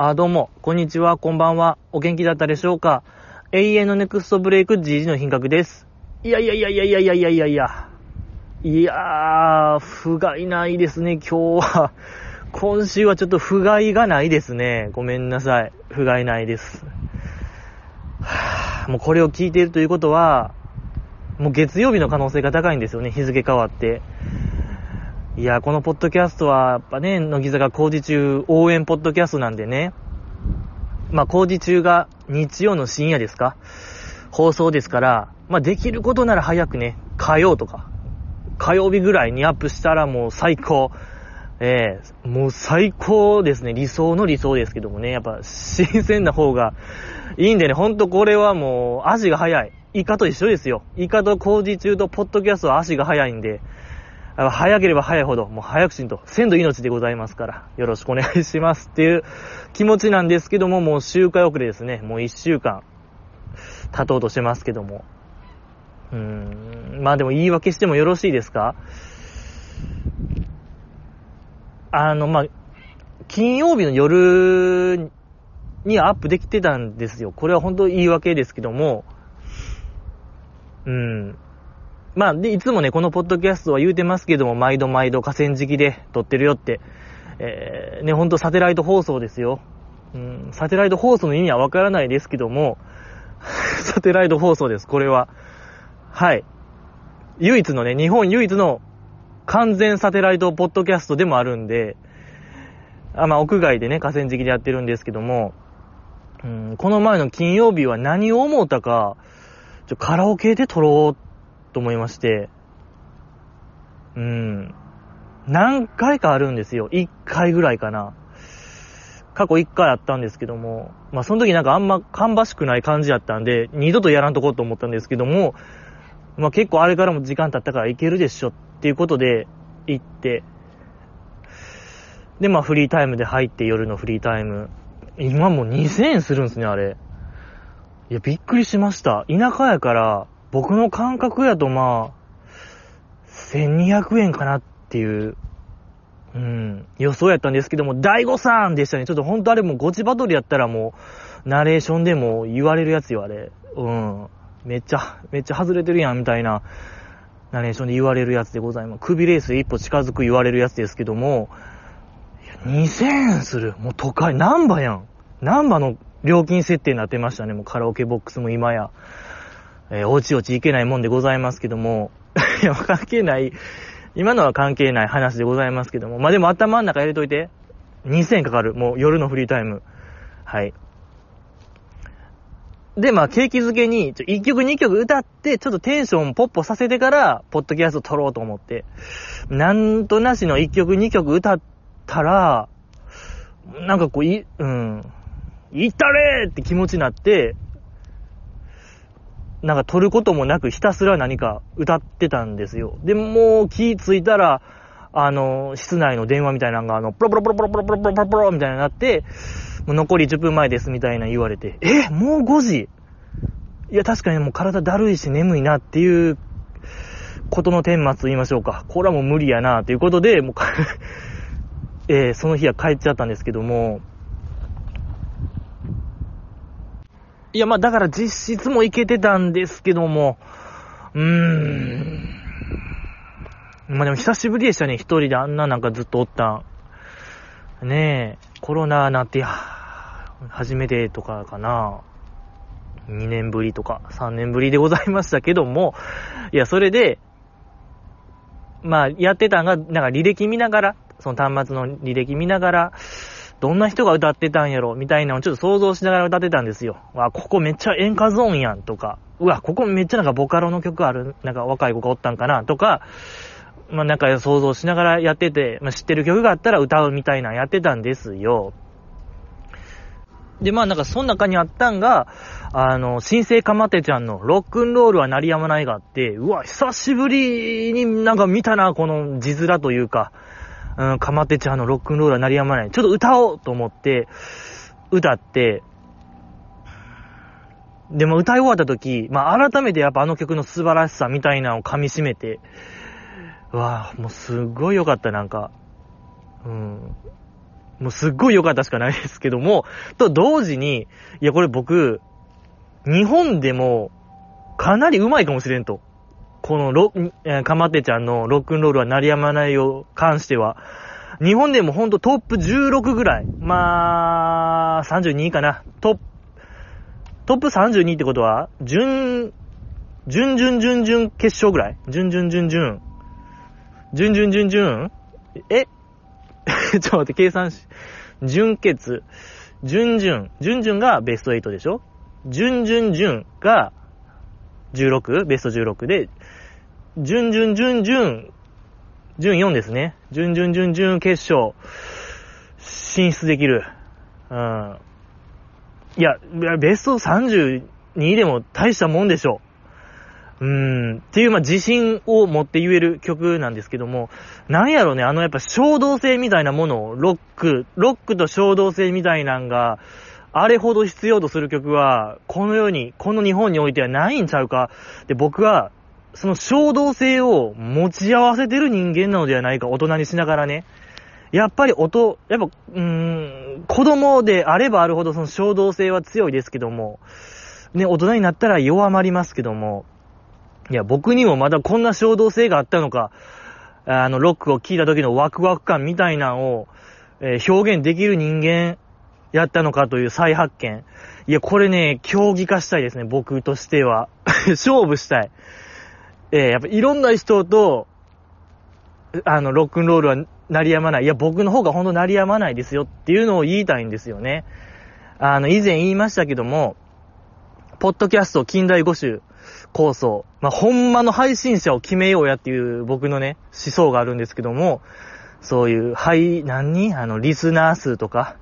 あ、どうも、こんにちは、こんばんは。お元気だったでしょうか永遠のネクストブレイク GG の品格です。いやいやいやいやいやいやいやいやいや。いやー、不甲斐ないですね、今日は。今週はちょっと不甲斐がないですね。ごめんなさい。不甲斐ないです。はぁ、もうこれを聞いているということは、もう月曜日の可能性が高いんですよね、日付変わって。いや、このポッドキャストは、やっぱね、乃木坂工事中応援ポッドキャストなんでね。まあ、工事中が日曜の深夜ですか？放送ですから、まあ、できることなら早くね、火曜とか、火曜日ぐらいにアップしたらもう最高。ええー、もう最高ですね。理想の理想ですけどもね。やっぱ新鮮な方がいいんでね、ほんとこれはもう足が速い。イカと一緒ですよ。イカと工事中とポッドキャストは足が速いんで、早ければ早いほど、もう早くしんと、鮮度命でございますから、よろしくお願いしますっていう気持ちなんですけども、もう周回遅れですね。もう一週間、経とうとしてますけども。うーん、まあでも言い訳してもよろしいですか？あの、まあ、金曜日の夜にアップできてたんですよ。これは本当言い訳ですけども、うん。まあ、で、いつもね、このポッドキャストは言うてますけども、毎度毎度河川敷で撮ってるよって。えー、ね、ほんとサテライト放送ですよ。うん、サテライト放送の意味はわからないですけども、サテライト放送です、これは。はい。唯一のね、日本唯一の完全サテライトポッドキャストでもあるんで、あまあ、屋外でね、河川敷でやってるんですけども、うん、この前の金曜日は何を思ったか、ちょ、カラオケで撮ろうと思いまして、うん。何回かあるんですよ。1回ぐらいかな。過去1回あったんですけども、まあその時なんかあんま芳しくない感じやったんで、二度とやらんとこうと思ったんですけども、まあ結構あれからも時間経ったからいけるでしょっていうことで行って、でまあフリータイムで入って夜のフリータイム。今もう2000円するんですね、あれ。いや、びっくりしました。田舎やから、僕の感覚やとまあ、1200円かなっていう、うん、予想やったんですけども、大悟さんでしたね。ちょっと本当あれもゴチバトルやったらもう、ナレーションでも言われるやつよ、あれ。うん。めっちゃ、めっちゃ外れてるやん、みたいな、ナレーションで言われるやつでございます。首レース一歩近づく言われるやつですけども、2000円する。もう都会、ナンバやん。ナンバの料金設定になってましたね。もうカラオケボックスも今や。えー、おちおちいけないもんでございますけども、いや、関係ない、今のは関係ない話でございますけども、まあ、でも頭の中入れといて、2000円かかる。もう夜のフリータイム。はい。で、まあ、景気づけに、ちょ1曲2曲歌って、ちょっとテンションポッポさせてから、ポッドキャスト撮ろうと思って、なんとなしの1曲2曲歌ったら、なんかこう、い、うん、いったれーって気持ちになって、なんか撮ることもなくひたすら何か歌ってたんですよ。で、もう気ついたら、あの、室内の電話みたいなのが、あの、プロプロプロプロプロプロプロプロプロみたいになって、もう残り10分前ですみたいな言われて、えもう5時？いや、確かにもう体だるいし眠いなっていうことの顛末と言いましょうか。これはもう無理やなということで、もう えー、その日は帰っちゃったんですけども、いや、まあだから実質もいけてたんですけども、うーん。まあでも久しぶりでしたね、一人であんななんかずっとおったん。ねえ、コロナなって、初めてとかかな。2年ぶりとか3年ぶりでございましたけども、いや、それで、まあ、やってたんが、なんか履歴見ながら、その端末の履歴見ながら、どんな人が歌ってたんやろ？みたいなのをちょっと想像しながら歌ってたんですよ。わ、ここめっちゃ演歌ゾーンやんとか、うわ、ここめっちゃなんかボカロの曲ある、なんか若い子がおったんかなとか、まあなんか想像しながらやってて、まあ知ってる曲があったら歌うみたいなやってたんですよ。で、まあなんかその中にあったんが、あの、新生かまてちゃんのロックンロールは鳴りやまないがあって、うわ、久しぶりになんか見たな、この字面というか、うん、かまってちゃんのロックンロールは鳴りやまない。ちょっと歌おうと思って、歌って、でも歌い終わった時、まあ改めてやっぱあの曲の素晴らしさみたいなのを噛み締めて、わあもうすっごい良かった、なんか。うん。もうすっごい良かったしかないですけども、と同時に、いや、これ僕、日本でも、かなり上手いかもしれんと。このロ、え、かまってちゃんのロックンロールは鳴りやまないを関しては、日本でもほんとトップ16ぐらい。まあ、32かな。トップ、トップ32ってことは、準、準準準準決勝ぐらい準準準準。準準準準え？ちょっと待って、計算し、準決、準々、準々がベスト8でしょ？準々準が 16? ベスト16で、準々準々、準4ですね。準々準々決勝、進出できる。うん。いや、ベスト32でも大したもんでしょう。うん、っていう、ま、自信を持って言える曲なんですけども、なんやろね、あの、やっぱ衝動性みたいなものを、ロック、ロックと衝動性みたいなんが、あれほど必要とする曲は、この世に、この日本においてはないんちゃうか。で、僕は、その衝動性を持ち合わせてる人間なのではないか、大人にしながらね。やっぱり音、やっぱ、うーん、子供であればあるほどその衝動性は強いですけども、ね、大人になったら弱まりますけども、いや、僕にもまだこんな衝動性があったのか、あの、ロックを聴いた時のワクワク感みたいなのを、えー、表現できる人間やったのかという再発見。いや、これね、競技化したいですね、僕としては。勝負したい。えー、やっぱいろんな人と、あの、ロックンロールは鳴りやまない。いや、僕の方がほんと鳴りやまないですよっていうのを言いたいんですよね。あの、以前言いましたけども、ポッドキャスト近代五種構想。まあ、ほんまの配信者を決めようやっていう僕のね、思想があるんですけども、そういう、はい、何？あの、リスナー数とか、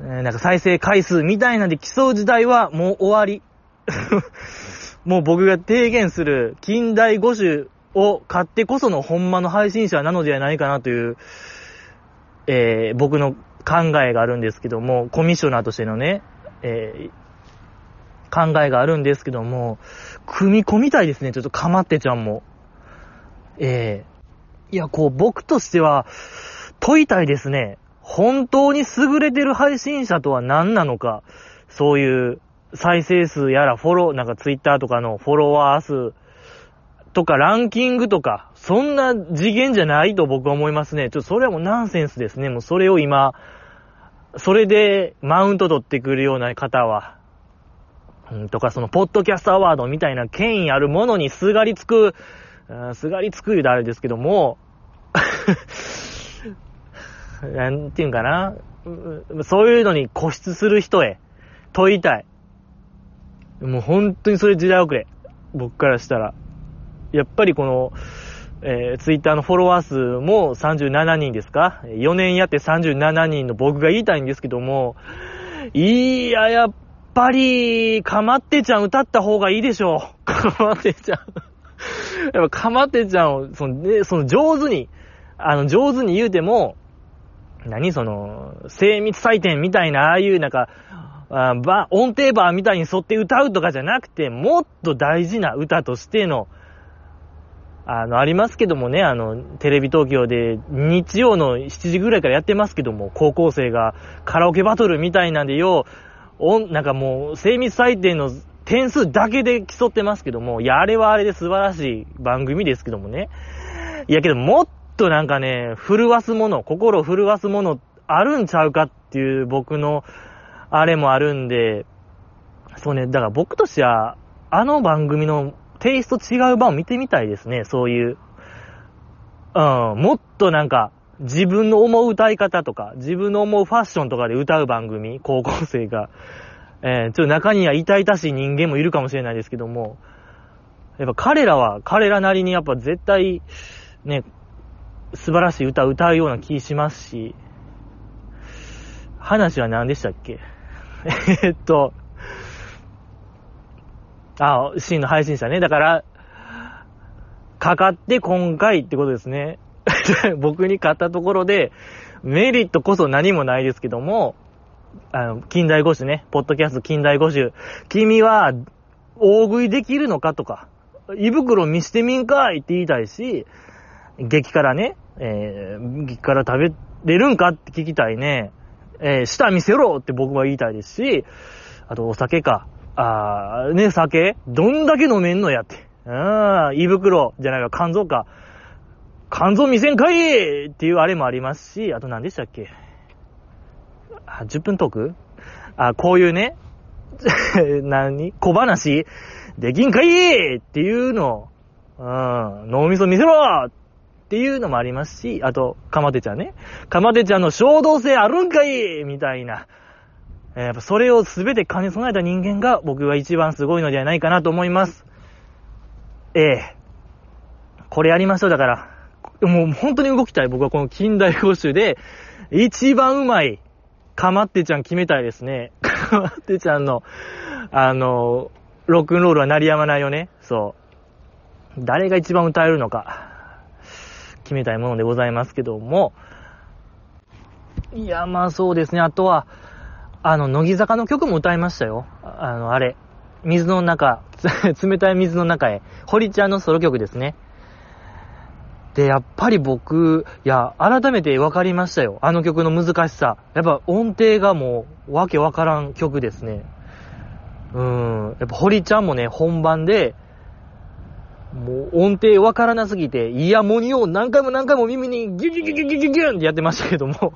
えー、なんか再生回数みたいなんで競う時代はもう終わり。もう僕が提言する近代五種を買ってこそのほんまの配信者なのではないかなという、えー、僕の考えがあるんですけども、コミッショナーとしてのね、えー、考えがあるんですけども、組み込みたいですね、ちょっとかまってちゃんも。えー、いや、こう、僕としては、問いたいですね。本当に優れてる配信者とは何なのか、そういう再生数やらフォロー、なんかツイッターとかのフォロワー数とかランキングとか、そんな次元じゃないと僕は思いますね。ちょっとそれはもうナンセンスですね。もうそれを今、それでマウント取ってくるような方は、うんとか、その、ポッドキャストアワードみたいな権威あるものにすがりつく、すがりつく言うとあれですけども、なんていうんかな、そういうのに固執する人へ問いたい。もう本当にそれ時代遅れ。僕からしたら。やっぱりこの、えー、ツイッターのフォロワー数も37人ですか ?4 年やって37人の僕が言いたいんですけども、いや、やっぱり、かまってちゃん歌った方がいいでしょう。かまってちゃん やっぱかまってちゃんを、その、ね、その上手に、あの、上手に言うても、何その、精密採点みたいな、ああいうなんか、あバ音程バーみたいに沿って歌うとかじゃなくて、もっと大事な歌としての、あの、ありますけどもね、あの、テレビ東京で日曜の7時ぐらいからやってますけども、高校生がカラオケバトルみたいなんでよう、なんかもう、精密採点の点数だけで競ってますけども、いや、あれはあれで素晴らしい番組ですけどもね。いやけど、もっとなんかね、震わすもの、心震わすものあるんちゃうかっていう僕の、あれもあるんで、そうね、だから僕としては、あの番組のテイスト違う版を見てみたいですね、そういう。うん、もっとなんか、自分の思う歌い方とか、自分の思うファッションとかで歌う番組、高校生が、えー、ちょっと中には痛々しい人間もいるかもしれないですけども、やっぱ彼らは彼らなりにやっぱ絶対、ね、素晴らしい歌を歌うような気しますし、話は何でしたっけ？えっと、あ、シーンの配信者ね。だから、かかって今回ってことですね。僕に買ったところで、メリットこそ何もないですけども、あの、近代五種ね、ポッドキャスト近代五種、君は、大食いできるのかとか、胃袋見してみんかいって言いたいし、激辛ね、えー、激辛食べれるんかって聞きたいね。えー、舌見せろって僕は言いたいですし、あとお酒か。あー、ね、酒？どんだけ飲めんのやって。うん、胃袋じゃないか、肝臓か。肝臓見せんかいっていうあれもありますし、あと何でしたっけ？あ、10分トーク？あ、こういうね、何？小話？できんかいっていうのを。うん、脳みそ見せろっていうのもありますし、あと、かまてちゃんね。かまてちゃんの衝動性あるんかいみたいな。え、やっぱそれをすべて兼ね備えた人間が僕は一番すごいのではないかなと思います。ええ、これやりましょうだから。もう本当に動きたい。僕はこの近代講習で、一番うまい、かまってちゃん決めたいですね。かまってちゃんの、あの、ロックンロールは鳴りやまないよね。そう。誰が一番歌えるのか、決めたいものでございますけども。いや、まあそうですね。あとは、あの、乃木坂の曲も歌いましたよ。あの、あれ。水の中、冷たい水の中へ。堀ちゃんのソロ曲ですね。で、やっぱり僕、いや、改めて分かりましたよ。あの曲の難しさ。やっぱ音程がもう、わけわからん曲ですね。うん。やっぱ堀ちゃんもね、本番で、もう音程わからなすぎて、イヤモニを何回も何回も耳にギュギュギュギュギュギュギュンってやってましたけども、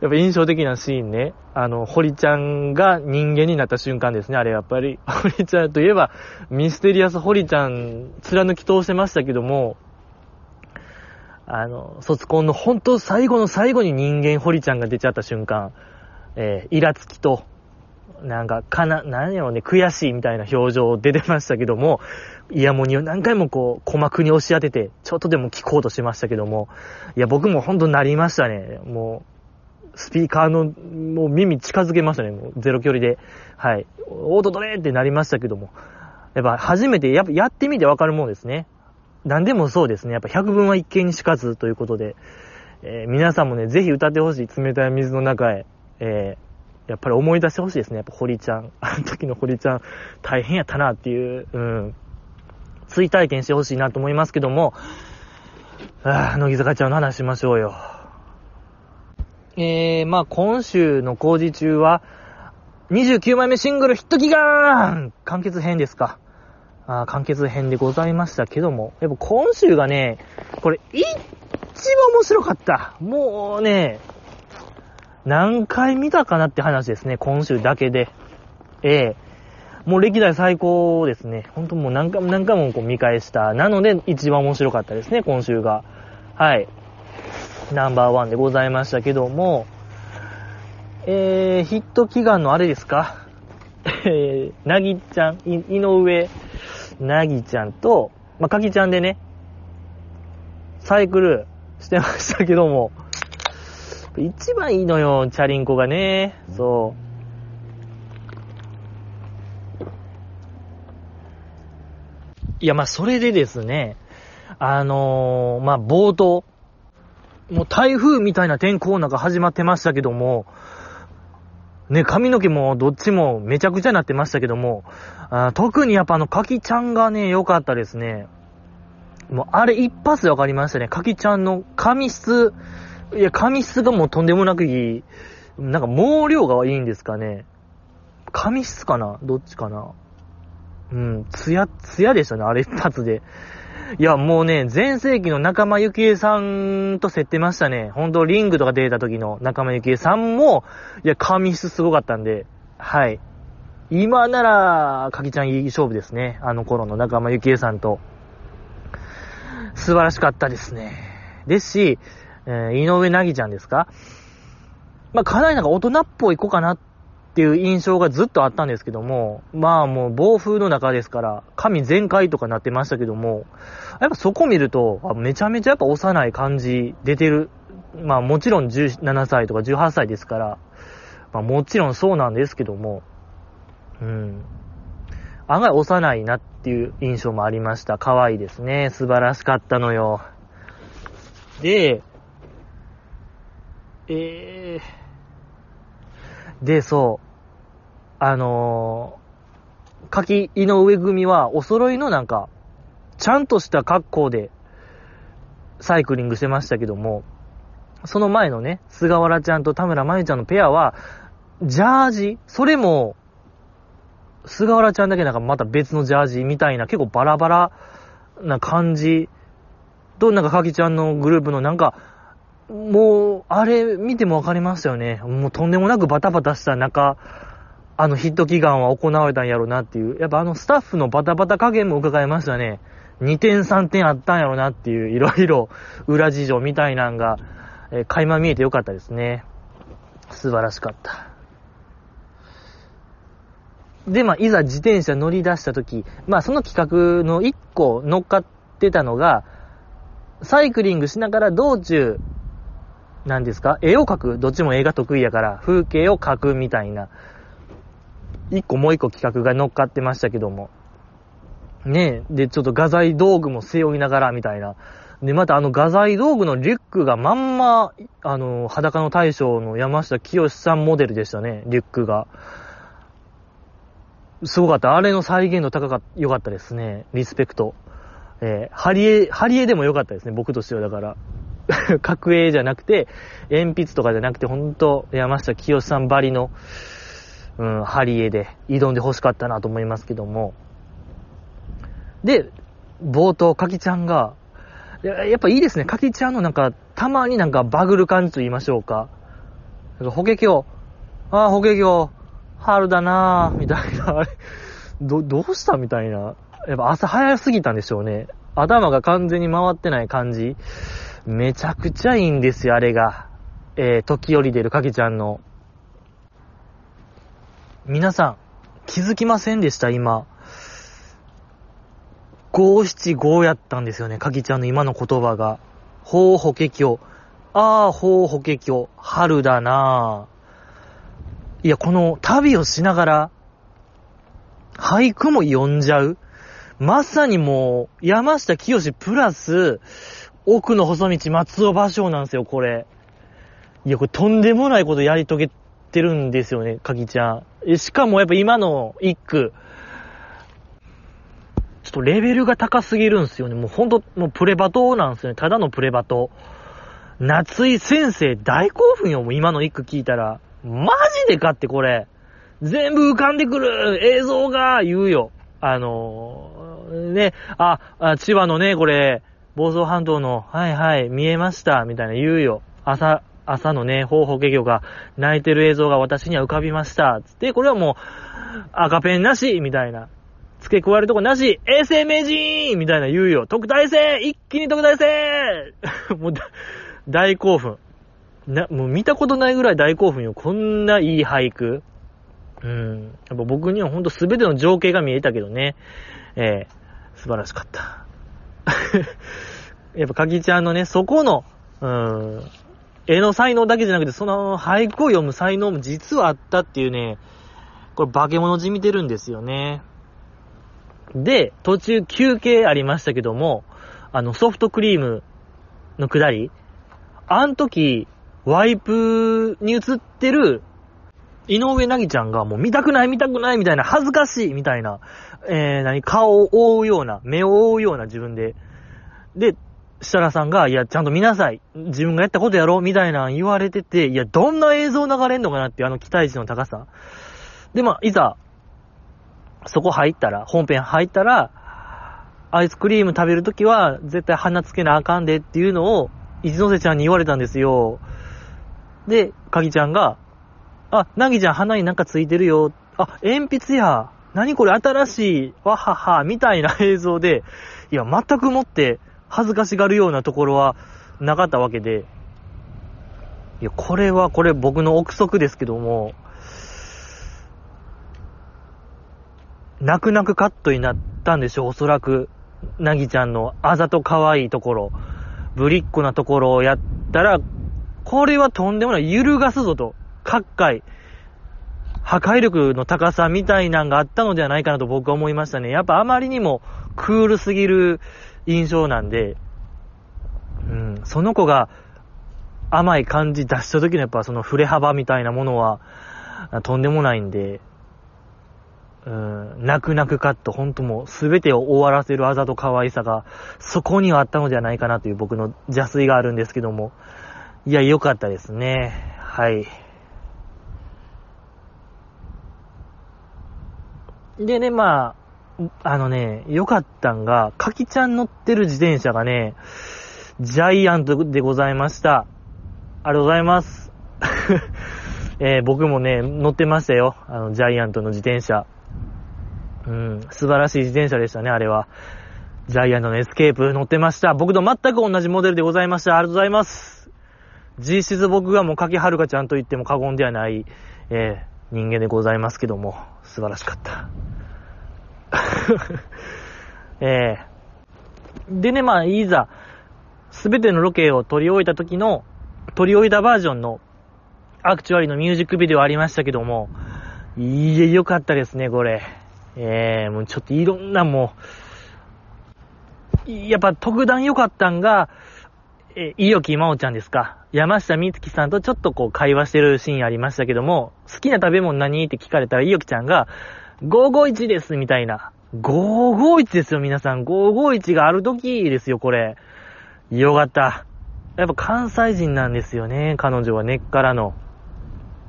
やっぱ印象的なシーンね。あの、堀ちゃんが人間になった瞬間ですね、あれやっぱり。堀ちゃんといえば、ミステリアス堀ちゃん、貫き通してましたけども、あの、卒コンの本当最後の最後に人間堀ちゃんが出ちゃった瞬間、えー、イラつきと、なんか、かな、何やろうね、悔しいみたいな表情出てましたけども、イヤモニを何回もこう、鼓膜に押し当てて、ちょっとでも聞こうとしましたけども、いや、僕もほんとなりましたね。もう、スピーカーの、もう耳近づけましたね。もうゼロ距離で。はい。オートドレーってなりましたけども。やっぱ初めて、やっぱやってみてわかるもんですね。何でもそうですね。やっぱ百分は一見にしかずということで、えー、皆さんもね、ぜひ歌ってほしい。冷たい水の中へ。えー、やっぱり思い出してほしいですね。やっぱ堀ちゃん。あの時の堀ちゃん、大変やったなっていう、うん。追体験してほしいなと思いますけども、ああ、乃木坂ちゃんの話しましょうよ。えー、まあ今週の工事中は、29枚目シングルヒット祈願完結編ですか。ああ完結編でございましたけども、やっぱ今週がね、これ一番面白かった。もうね、何回見たかなって話ですね、今週だけで。ええもう歴代最高ですね。ほんともう何回も何回もこう見返した。なので、一番面白かったですね、今週が。はい。ナンバーワンでございましたけども、えー、ヒット祈願のあれですか？えー、なぎちゃん、い、井上、なぎちゃんと、まあ、かきちゃんでね、サイクルしてましたけども、一番いいのよ、チャリンコがね。そう。いや、まあ、それでですね、あのー、まあ、冒頭、もう台風みたいな天候の中始まってましたけども、ね、髪の毛もどっちもめちゃくちゃなってましたけども、あ特にやっぱあの、かきちゃんがね、良かったですね。もう、あれ一発で分かりましたね。かきちゃんの髪質、いや、髪質がもうとんでもなくいい。なんか毛量がいいんですかね。髪質かな？どっちかな？うん、つや、つやでしたね、あれ一発で。いや、もうね、前世紀の仲間由紀恵さんと競ってましたね。ほんと、リングとか出た時の仲間由紀恵さんも、いや、髪質すごかったんで、はい。今なら、かきちゃんいい勝負ですね。あの頃の仲間由紀恵さんと。素晴らしかったですね。ですし、えー、井上なぎちゃんですか？まあ、かなりなんか大人っぽい子かなっっていう印象がずっとあったんですけども、まあもう暴風の中ですから、神全開とかなってましたけども、やっぱそこ見ると、めちゃめちゃやっぱ幼い感じ出てる。まあもちろん17歳とか18歳ですから、まあもちろんそうなんですけども、うん。案外幼いなっていう印象もありました。可愛いですね。素晴らしかったのよ。で、えー、で、そう、あのー、柿井上組はお揃いのなんか、ちゃんとした格好でサイクリングしてましたけども、その前のね、菅原ちゃんと田村真由ちゃんのペアは、ジャージそれも、菅原ちゃんだけなんかまた別のジャージみたいな、結構バラバラな感じと、なんかかきちゃんのグループのなんか、もう、あれ見てもわかりましたよね。もうとんでもなくバタバタした中、あのヒット祈願は行われたんやろうなっていう。やっぱあのスタッフのバタバタ加減も伺いましたね。2点3点あったんやろうなっていう、いろいろ裏事情みたいなんが、えー、垣間見えてよかったですね。素晴らしかった。で、まあ、いざ自転車乗り出した時、まあ、その企画の1個乗っかってたのが、サイクリングしながら道中、何ですか？絵を描く？どっちも絵が得意やから、風景を描くみたいな、一個もう一個企画が乗っかってましたけども。ねえ。で、ちょっと画材道具も背負いながら、みたいな。で、またあの画材道具のリュックがまんま、あの、裸の大将の山下清さんモデルでしたね、リュックが。すごかった。あれの再現度高かった、良かったですね。リスペクト。えー、ハリエ、ハリエでも良かったですね、僕としては。だから、角絵じゃなくて、鉛筆とかじゃなくて、ほんと、山下清さんばりの、うん、ハリエで挑んで欲しかったなと思いますけども。で、冒頭、かきちゃんが、やっぱいいですね。かきちゃんのなんか、たまになんかバグる感じと言いましょうか。なんか、法華経、ああ、法華経、春だなぁ、みたいな、あれ、ど、どうしたみたいな。やっぱ朝早すぎたんでしょうね。頭が完全に回ってない感じ。めちゃくちゃいいんですよ、あれが。えー、時折出るかけちゃんの。皆さん、気づきませんでした？今。五七五やったんですよね、かきちゃんの今の言葉が。ほうほけきょ。ああ、ほうほけきょ。春だなぁ。いや、この旅をしながら、俳句も読んじゃうまさにもう、山下清プラス、奥の細道松尾芭蕉なんですよ、これ。いや、これとんでもないことやり遂げてるんですよね、かきちゃん。しかもやっぱ今の一句、ちょっとレベルが高すぎるんですよね。もうほんと、もうプレバトなんですよね。ただのプレバト。夏井先生大興奮よ、もう今の一句聞いたら。マジでかってこれ。全部浮かんでくる映像が言うよ。あのー、ね、あ、あ千葉のね、これ、房総半島の、はいはい、見えました、みたいな言うよ。朝、朝のね、方法華業が泣いてる映像が私には浮かびました。つって、これはもう、赤ペンなしみたいな。付け加えるとこなし衛星名人みたいな言うよ。特大生一気に特大生 もう、大興奮。な、もう見たことないぐらい大興奮よ。こんないい俳句。うん。やっぱ僕にはほんと全ての情景が見えたけどね。えー、素晴らしかった。やっぱかきちゃんのね、そこの、うん、絵の才能だけじゃなくて、その俳句を読む才能も実はあったっていうね、これ化け物じみてるんですよね。で、途中休憩ありましたけども、あの、ソフトクリームのくだり、あん時、ワイプに映ってる井上なぎちゃんがもう見たくない見たくないみたいな、恥ずかしいみたいな、えー、何、顔を覆うような、目を覆うような自分で。で、設楽さんが、いや、ちゃんと見なさい。自分がやったことやろみたいな言われてて、いや、どんな映像流れんのかなっていうあの期待値の高さ。で、まあ、いざ、そこ入ったら、本編入ったら、アイスクリーム食べるときは、絶対鼻つけなあかんでっていうのを、一ノ瀬ちゃんに言われたんですよ。で、かぎちゃんが、あ、なぎちゃん鼻になんかついてるよ。あ、鉛筆や。何これ新しい。わはは。みたいな映像で、いや、全くもって恥ずかしがるようなところはなかったわけで、いや、これはこれ僕の憶測ですけども、泣く泣くカットになったんでしょう、おそらく。なぎちゃんのあざと可愛いところ、ぶりっ子なところをやったら、これはとんでもない。揺るがすぞと。各界、破壊力の高さみたいなんがあったのではないかなと僕は思いましたね。やっぱあまりにもクールすぎる印象なんで、うん、その子が甘い感じ出した時のやっぱその振れ幅みたいなものはとんでもないんで、うん、泣く泣くカット、ほんともう全てを終わらせるあざと可愛さがそこにはあったのではないかなという僕の邪推があるんですけども、いや、良かったですね。はい。でね、まあ、あのね、良かったんが、賀喜ちゃん乗ってる自転車がね、 Giant でございました。ありがとうございます。えー、僕もね、乗ってましたよ。あの、 Giant の自転車。うん、素晴らしい自転車でしたね、あれは。 Giant の Escape 乗ってました。僕と全く同じモデルでございました。ありがとうございます。実質僕がもう賀喜遥香ちゃんと言っても過言ではない、えー、人間でございますけども、素晴らしかった。えー、でね、まあ、いざ、すべてのロケを撮り終えた時の、撮り終えたバージョンの、アクチュアリのミュージックビデオありましたけども、いいえ、よかったですね、これ。えー、もうちょっといろんなもう、やっぱ特段良かったんが、えー、いよきまおちゃんですか。山下美月さんとちょっとこう会話してるシーンありましたけども、好きな食べ物何？って聞かれたらいよきちゃんが、551ですみたいな。551ですよ、皆さん。551がある時ですよ、これ。よかった。やっぱ関西人なんですよね、彼女は根っからの。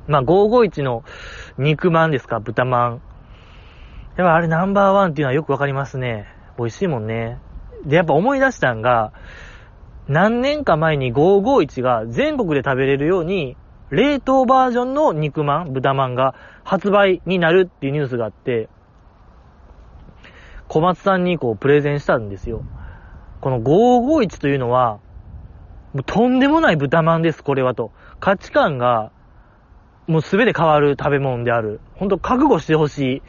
まあ、551の肉まんですか、豚まん。やっぱあれナンバーワンっていうのはよくわかりますね。美味しいもんね。で、やっぱ思い出したんが、何年か前に551が全国で食べれるように、冷凍バージョンの肉まん、豚まんが発売になるっていうニュースがあって、小松さんにこうプレゼンしたんですよ。この551というのは、もうとんでもない豚まんです、これはと。価値観が、もうすべて変わる食べ物である。ほんと覚悟してほしい。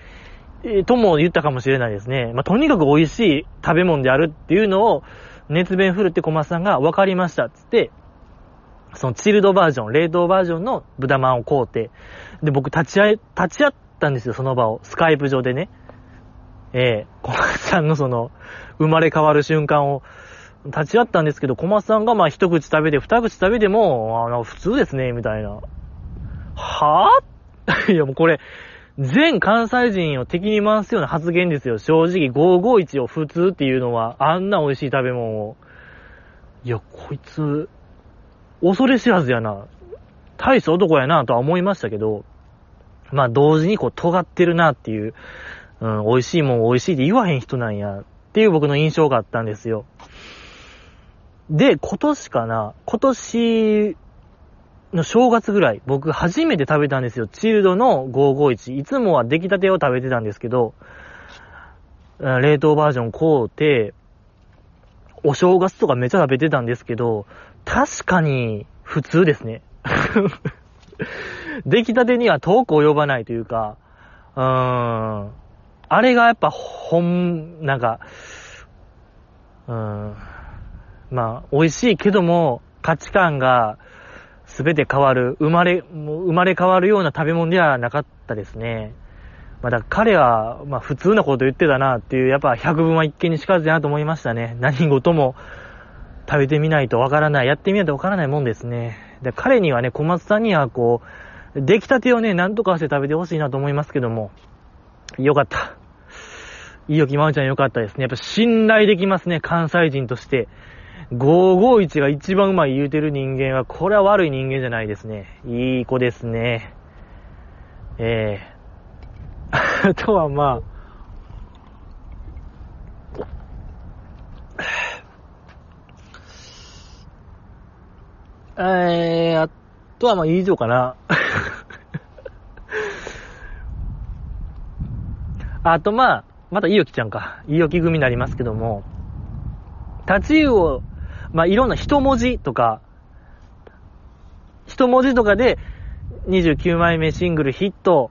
えとも言ったかもしれないですね。まあ、とにかく美味しい食べ物であるっていうのを、熱弁振るって小松さんが分かりましたつって、そのチルドバージョン、冷凍バージョンの豚まんを買うて、で、僕立ち会い、立ち会ったんですよ、その場を。スカイプ上でね。ええー、小松さんのその、生まれ変わる瞬間を、立ち会ったんですけど、小松さんがまあ一口食べて、二口食べても、あの、普通ですね、みたいな。はぁ？いやもうこれ、全関西人を敵に回すような発言ですよ。正直551を普通っていうのは、あんな美味しい食べ物を。いや、こいつ、恐れ知らずやな。大した男やなとは思いましたけど、まあ同時にこう尖ってるなっていう、うん、美味しいもん美味しいって言わへん人なんやっていう僕の印象があったんですよ。で、今年かな、今年の正月ぐらい、僕初めて食べたんですよ。チルドの551。いつもは出来たてを食べてたんですけど、冷凍バージョン買うて、お正月とかめっちゃ食べてたんですけど、確かに普通ですね。出来たてには遠く及ばないというか、うーん。あれがやっぱ本、なんか、うーん。まあ、美味しいけども、価値観がすべて変わる、生まれ、も生まれ変わるような食べ物ではなかったですね。まあ、だ彼は、まあ、普通なこと言ってたなっていう、やっぱ百分は一見にしかずやなと思いましたね。何事も食べてみないとわからない、やってみないとわからないもんですね。で彼にはね、小松さんにはこう、出来たてをね、なんとかして食べてほしいなと思いますけども、よかった。いいよきまおちゃんよかったですね。やっぱ信頼できますね、関西人として。551が一番うまい言うてる人間は、これは悪い人間じゃないですね。いい子ですね。ええー、あとはまあ、えー、あとはまあ以上かな。あとまあ、またいいよきちゃんか。いいよき組になりますけども、立ち湯をまあ、いろんな一文字とか、一文字とかで、29枚目シングルヒット、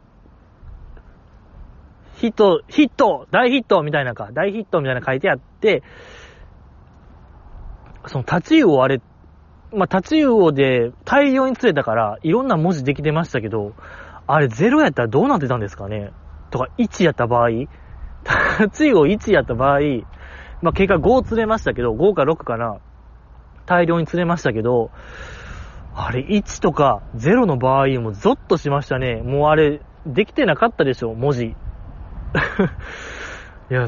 ヒット、ヒット大ヒットみたいなか、大ヒットみたいな書いてあって、その立ち湯をあれ、まあ、立ち湯をで大量に釣れたから、いろんな文字できてましたけど、あれ0やったらどうなってたんですかね？とか1やった場合、立ち湯を1やった場合、まあ、結果5釣れましたけど、5か6かな？大量に釣れましたけど、あれ、1とか0の場合もゾッとしましたね。もうあれ、できてなかったでしょ、文字。いや、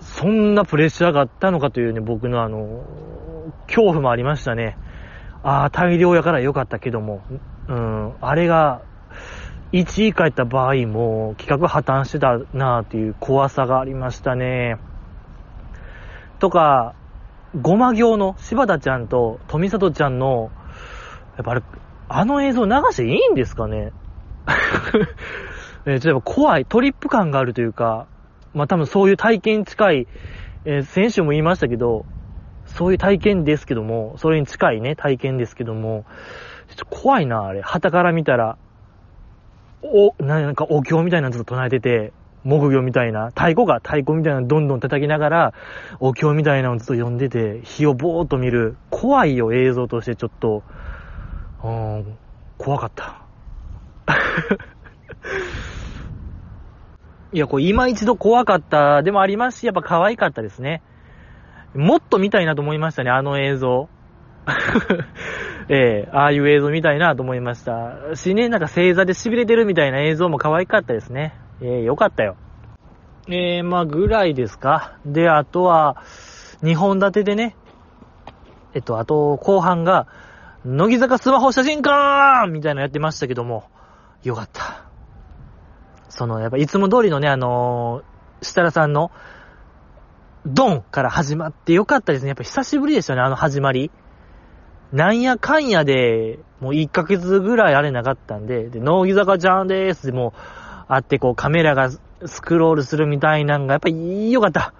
そんなプレッシャーがあったのかというね、僕のあの、恐怖もありましたね。ああ、大量やから良かったけども、うん、あれが、1位帰った場合も企画破綻してたなーっていう怖さがありましたね。とか、ごま行の柴田ちゃんと富里ちゃんの、やっぱあれ、あの映像流していいんですかね？え、ちょっと怖い、トリップ感があるというか、まあ多分そういう体験近い、えー、先週も言いましたけど、そういう体験ですけども、それに近いね、体験ですけども、ちょっと怖いな、あれ。旗から見たら、お、なんかお経みたいなのずっと唱えてて、木魚みたいな、太鼓が太鼓みたいなのどんどん叩きながら、お経みたいなのずっと読んでて、火をぼーっと見る。怖いよ、映像としてちょっと。うん、怖かった。いや、こう、今一度怖かったでもありますし、やっぱ可愛かったですね。もっと見たいなと思いましたね、あの映像。ええー、ああいう映像見たいなと思いました。しね、なんか星座で痺れてるみたいな映像も可愛かったですね。ええー、よかったよ。ええー、まあ、ぐらいですか。で、あとは、2本立てでね、えっと、あと、後半が、乃木坂スマホ写真館みたいなのやってましたけども、よかった。その、やっぱいつも通りのね、あのー、設楽さんの、ドンから始まってよかったですね。やっぱ久しぶりでしたね、あの始まり。なんやかんやで、もう1ヶ月ぐらいあれなかったんで、で、乃木坂ちゃんでーす。でも、あってこうカメラがスクロールするみたいなんが、やっぱ良かった。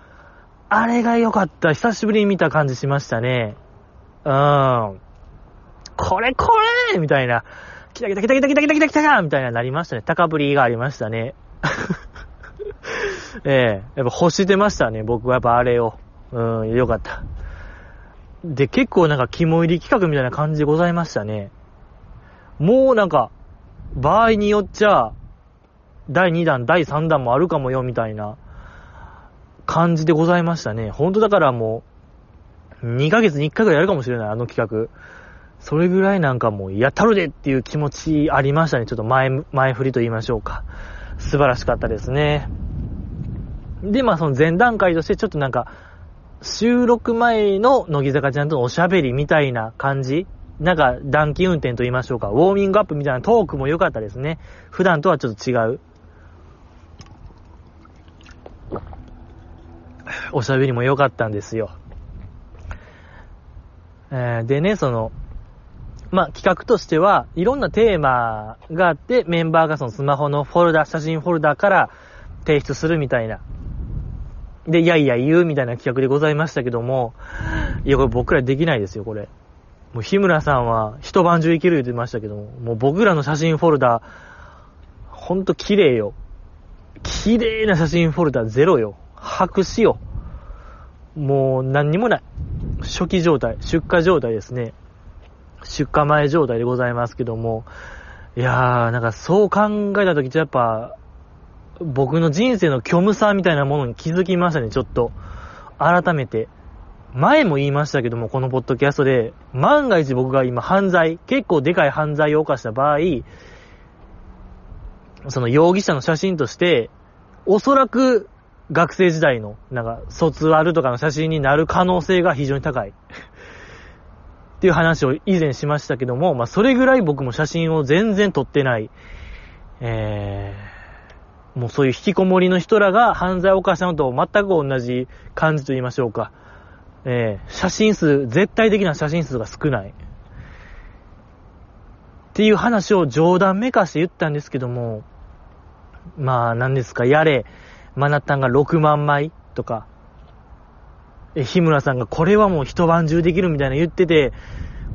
あれが良かった。久しぶりに見た感じしましたね。うーん。これこれみたいな。来た来た来た来た来た来た来た来たみたいななりましたね。高ぶりがありましたね。ええやっぱ欲してましたね。僕はやっぱあれを。うん、よかった。で、結構なんか肝入り企画みたいな感じでございましたね。もうなんか、場合によっちゃ、第2弾、第3弾もあるかもよ、みたいな感じでございましたね。ほんとだからもう、2ヶ月に1回ぐらいやるかもしれない、あの企画。それぐらいなんかもう、やったるでっていう気持ちありましたね。ちょっと前、前振りと言いましょうか。素晴らしかったですね。で、まあその前段階としてちょっとなんか、収録前の乃木坂ちゃんとのおしゃべりみたいな感じなんか暖気運転と言いましょうか。ウォーミングアップみたいなトークも良かったですね。普段とはちょっと違う。おしゃべりも良かったんですよ。えー、でね、その、まあ、企画としては、いろんなテーマがあって、メンバーがそのスマホのフォルダ、写真フォルダから提出するみたいな。で、いやいや言うみたいな企画でございましたけども、いや、これ僕らできないですよ、これ。もう日村さんは一晩中生きる言ってましたけども、もう僕らの写真フォルダ、ほんと綺麗よ。綺麗な写真フォルダゼロよ。白紙よ。もう何にもない。初期状態、出荷状態ですね。出荷前状態でございますけども、いやー、なんかそう考えたとき、やっぱ、僕の人生の虚無さみたいなものに気づきましたね、ちょっと。改めて。前も言いましたけども、このポッドキャストで、万が一僕が今犯罪、結構でかい犯罪を犯した場合、その容疑者の写真として、おそらく学生時代の、なんか、卒アルとかの写真になる可能性が非常に高い。っていう話を以前しましたけども、まあ、それぐらい僕も写真を全然撮ってない、えー、もうそういう引きこもりの人らが犯罪を犯したのと全く同じ感じと言いましょうか。えー、写真数、絶対的な写真数が少ない。っていう話を冗談めかして言ったんですけども、まあ、何ですか、やれ、マナタンが6万枚とか、え、日村さんがこれはもう一晩中できるみたいな言ってて、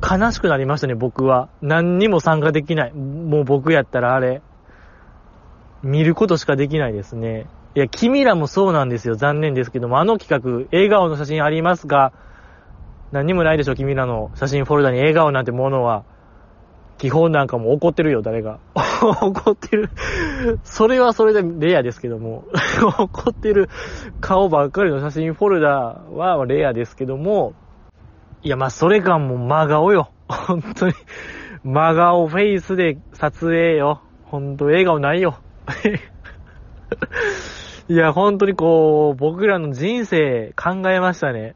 悲しくなりましたね、僕は。何にも参加できない。もう僕やったらあれ、見ることしかできないですね。いや、君らもそうなんですよ。残念ですけども、あの企画、笑顔の写真ありますが、何にもないでしょ、君らの写真フォルダに笑顔なんてものは。基本なんかも怒ってるよ、誰が。怒ってる。それはそれでレアですけども。怒ってる顔ばっかりの写真フォルダはレアですけども。いや、まあ、それかも真顔よ。本当に。真顔フェイスで撮影よ。ほんと、笑顔ないよ。いや、本当にこう、僕らの人生考えましたね。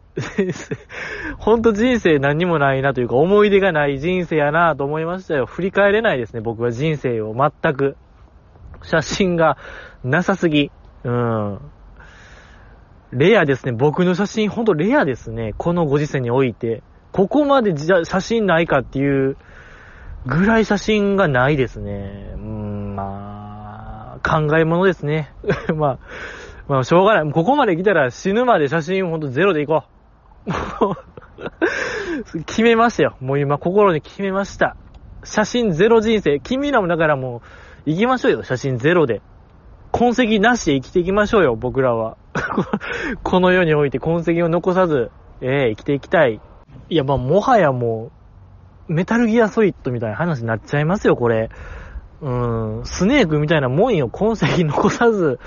本当人生何もないなというか、思い出がない人生やなと思いましたよ。振り返れないですね、僕は人生を全く。写真がなさすぎ。うん。レアですね。僕の写真、ほんとレアですね。このご時世において。ここまで写真ないかっていうぐらい写真がないですね。うん、まあ、考え物ですね。まあ、まあ、しょうがない。ここまで来たら死ぬまで写真ほんとゼロでいこう。決めましたよ。もう今心に決めました。写真ゼロ人生。君らもだからもう、行きましょうよ。写真ゼロで。痕跡なしで生きていきましょうよ、僕らは。この世において痕跡を残さず、ええー、生きていきたい。いや、まあ、もはやもう、メタルギアソリッドみたいな話になっちゃいますよ、これ。うん、スネークみたいなもんよ、痕跡残さず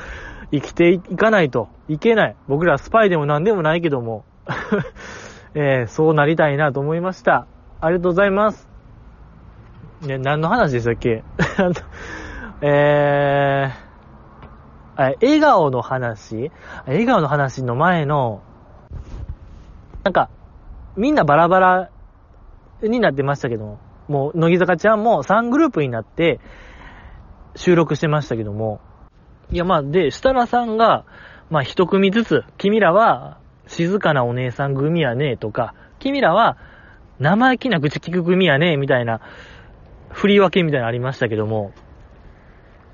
生きていかないといけない。僕らスパイでも何でもないけども。えー、そうなりたいなと思いました。ありがとうございます。ね、何の話でしたっけ？えー、笑顔の話？笑顔の話の前の、なんか、みんなバラバラになってましたけども、もう、乃木坂ちゃんも3グループになって収録してましたけども、いや、まあ、で、設楽さんが、まあ、一組ずつ、君らは静かなお姉さん組やねとか、君らは生意気な口聞く組やねみたいな、振り分けみたいなのありましたけども、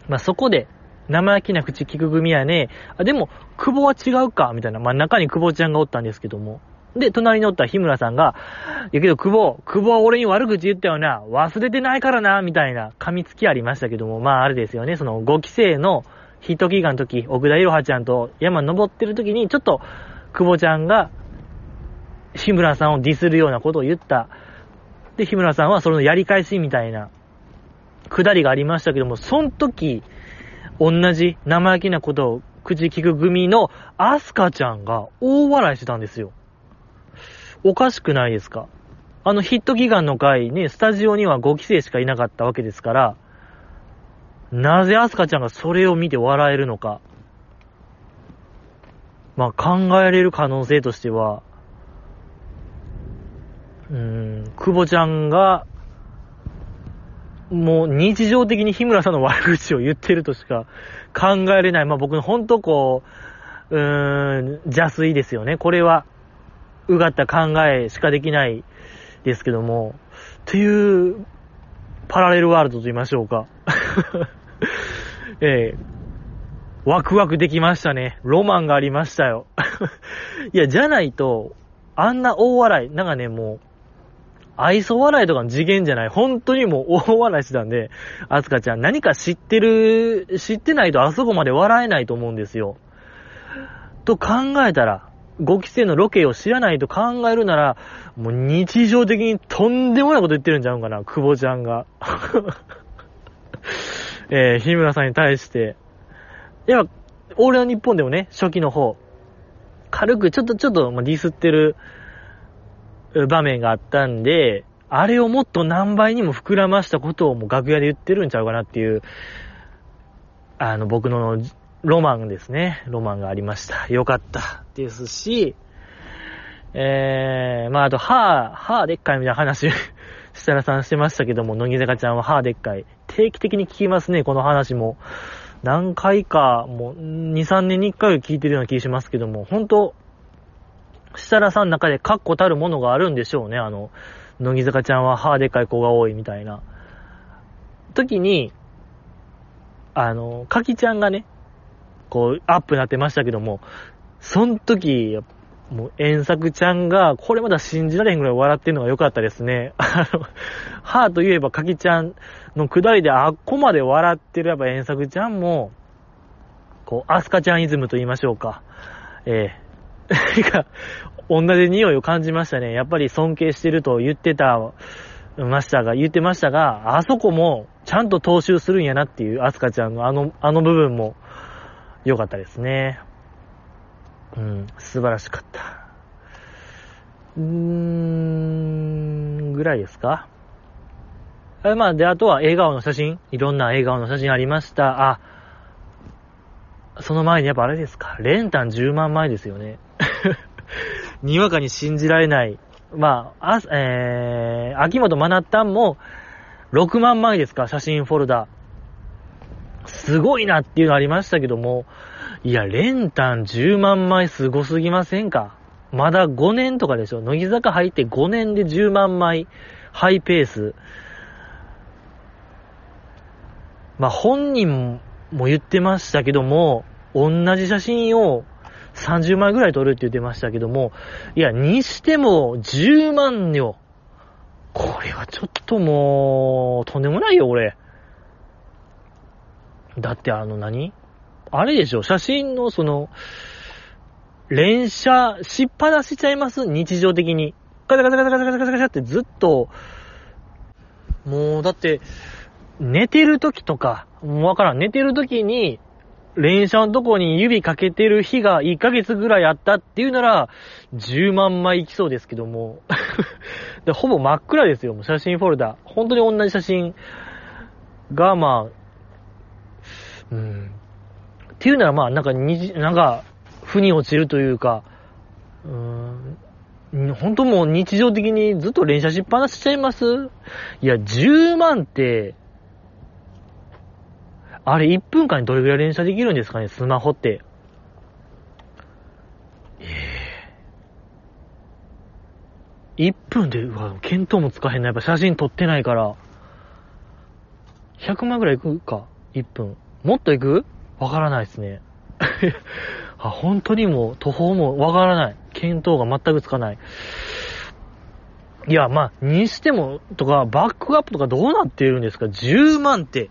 まあ、そこで、生意気な口聞く組やね。あ、でも、久保は違うか、みたいな。まあ、中に久保ちゃんがおったんですけども。で、隣におった日村さんが、いやけど久保、久保は俺に悪口言ったよな。忘れてないからな、みたいな噛みつきありましたけども。まあ、あれですよね。その5期生のヒット祈願の時、奥田いろはちゃんと山登ってる時に、ちょっと、久保ちゃんが、日村さんをディスるようなことを言った。で、日村さんはそのやり返しみたいな、くだりがありましたけども、その時、同じ生意気なことを口聞く組のアスカちゃんが大笑いしてたんですよ。おかしくないですか？あのヒット祈願の回ね、スタジオには5期生しかいなかったわけですから、なぜアスカちゃんがそれを見て笑えるのか。まあ考えれる可能性としては、うーん、久保ちゃんがもう日常的に日村さんの悪口を言ってるとしか考えれない。まあ僕のほんとこう、うーん、邪推ですよね。これは、うがった考えしかできないですけども、という、パラレルワールドと言いましょうか。ええワクワクできましたね。ロマンがありましたよ。いや、じゃないと、あんな大笑い、なんかね、もう、愛想笑いとかの次元じゃない。本当にもう大笑いしてたんで、あつかちゃん何か知ってる、知ってないとあそこまで笑えないと思うんですよ。と考えたら、5期生のロケを知らないと考えるなら、もう日常的にとんでもないこと言ってるんちゃうんかな、久保ちゃんが。えー、日村さんに対して。いや、俺の日本でもね、初期の方、軽くちょっとちょっとディスってる場面があったんで、あれをもっと何倍にも膨らましたことをもう楽屋で言ってるんちゃうかなっていう、あの、僕のロマンですね。ロマンがありました。よかったですし、えー、まあ、あと、歯、歯でっかいみたいな話、設楽さんしてましたけども、乃木坂ちゃんは歯でっかい。定期的に聞きますね、この話も。何回か、もう、2、3年に1回聞いてるような気しますけども、本当設楽さんの中で確固たるものがあるんでしょうね。あの、乃木坂ちゃんは歯でっかい子が多いみたいな。時に、あの、かきちゃんがね、こう、アップになってましたけども、その時、もう、遠作ちゃんが、これまだ信じられへんぐらい笑ってるのが良かったですね。あの、歯といえばかきちゃんのくだりであっこまで笑ってるやっぱ遠作ちゃんも、こう、アスカちゃんイズムと言いましょうか。ええー、が、同じ匂いを感じましたね。やっぱり尊敬してると言ってた、ましたが、言ってましたが、あそこもちゃんと踏襲するんやなっていう、アスカちゃんのあの、あの部分も良かったですね。うん、素晴らしかった。うーん、ぐらいですか？えまあ、で、あとは笑顔の写真。いろんな笑顔の写真ありました。あ、その前にやっぱあれですか、練炭10万枚ですよね。にわかに信じられない。まあ、あえー、秋元真夏たんも6万枚ですか、写真フォルダ。すごいなっていうのありましたけども、いや、練炭10万枚すごすぎませんか？まだ5年とかでしょ？乃木坂入って5年で10万枚、ハイペース。まあ、本人も言ってましたけども、同じ写真を30枚ぐらい撮るって言ってましたけども、いや、にしても10万よ。これはちょっともう、とんでもないよ、俺。だってあの何？あれでしょ？写真のその、連写しっぱなしちゃいます？日常的に。ガチャガチャガチャガチャガチャガチャガチャってずっと、もうだって、寝てる時とか、もうわからん。寝てる時に、連射のとこに指かけてる日が1ヶ月ぐらいあったっていうなら、10万枚いきそうですけども。ほぼ真っ暗ですよ、もう写真フォルダ。本当に同じ写真が、まあ、うん。っていうならまあ、なんか、になんか、負に落ちるというか、うん、本当もう日常的にずっと連射しっぱなしちゃいます？いや、10万って、あれ1分間にどれぐらい連射できるんですかね、スマホって。ええー。1分で、うわ、見当もつかへんな。やっぱ写真撮ってないから。100万ぐらいいくか ?1 分。もっといく？わからないですね。あ、本当にもう途方もわからない。見当が全くつかない。いや、まあ、にしても、とか、バックアップとかどうなっているんですか ?10 万って。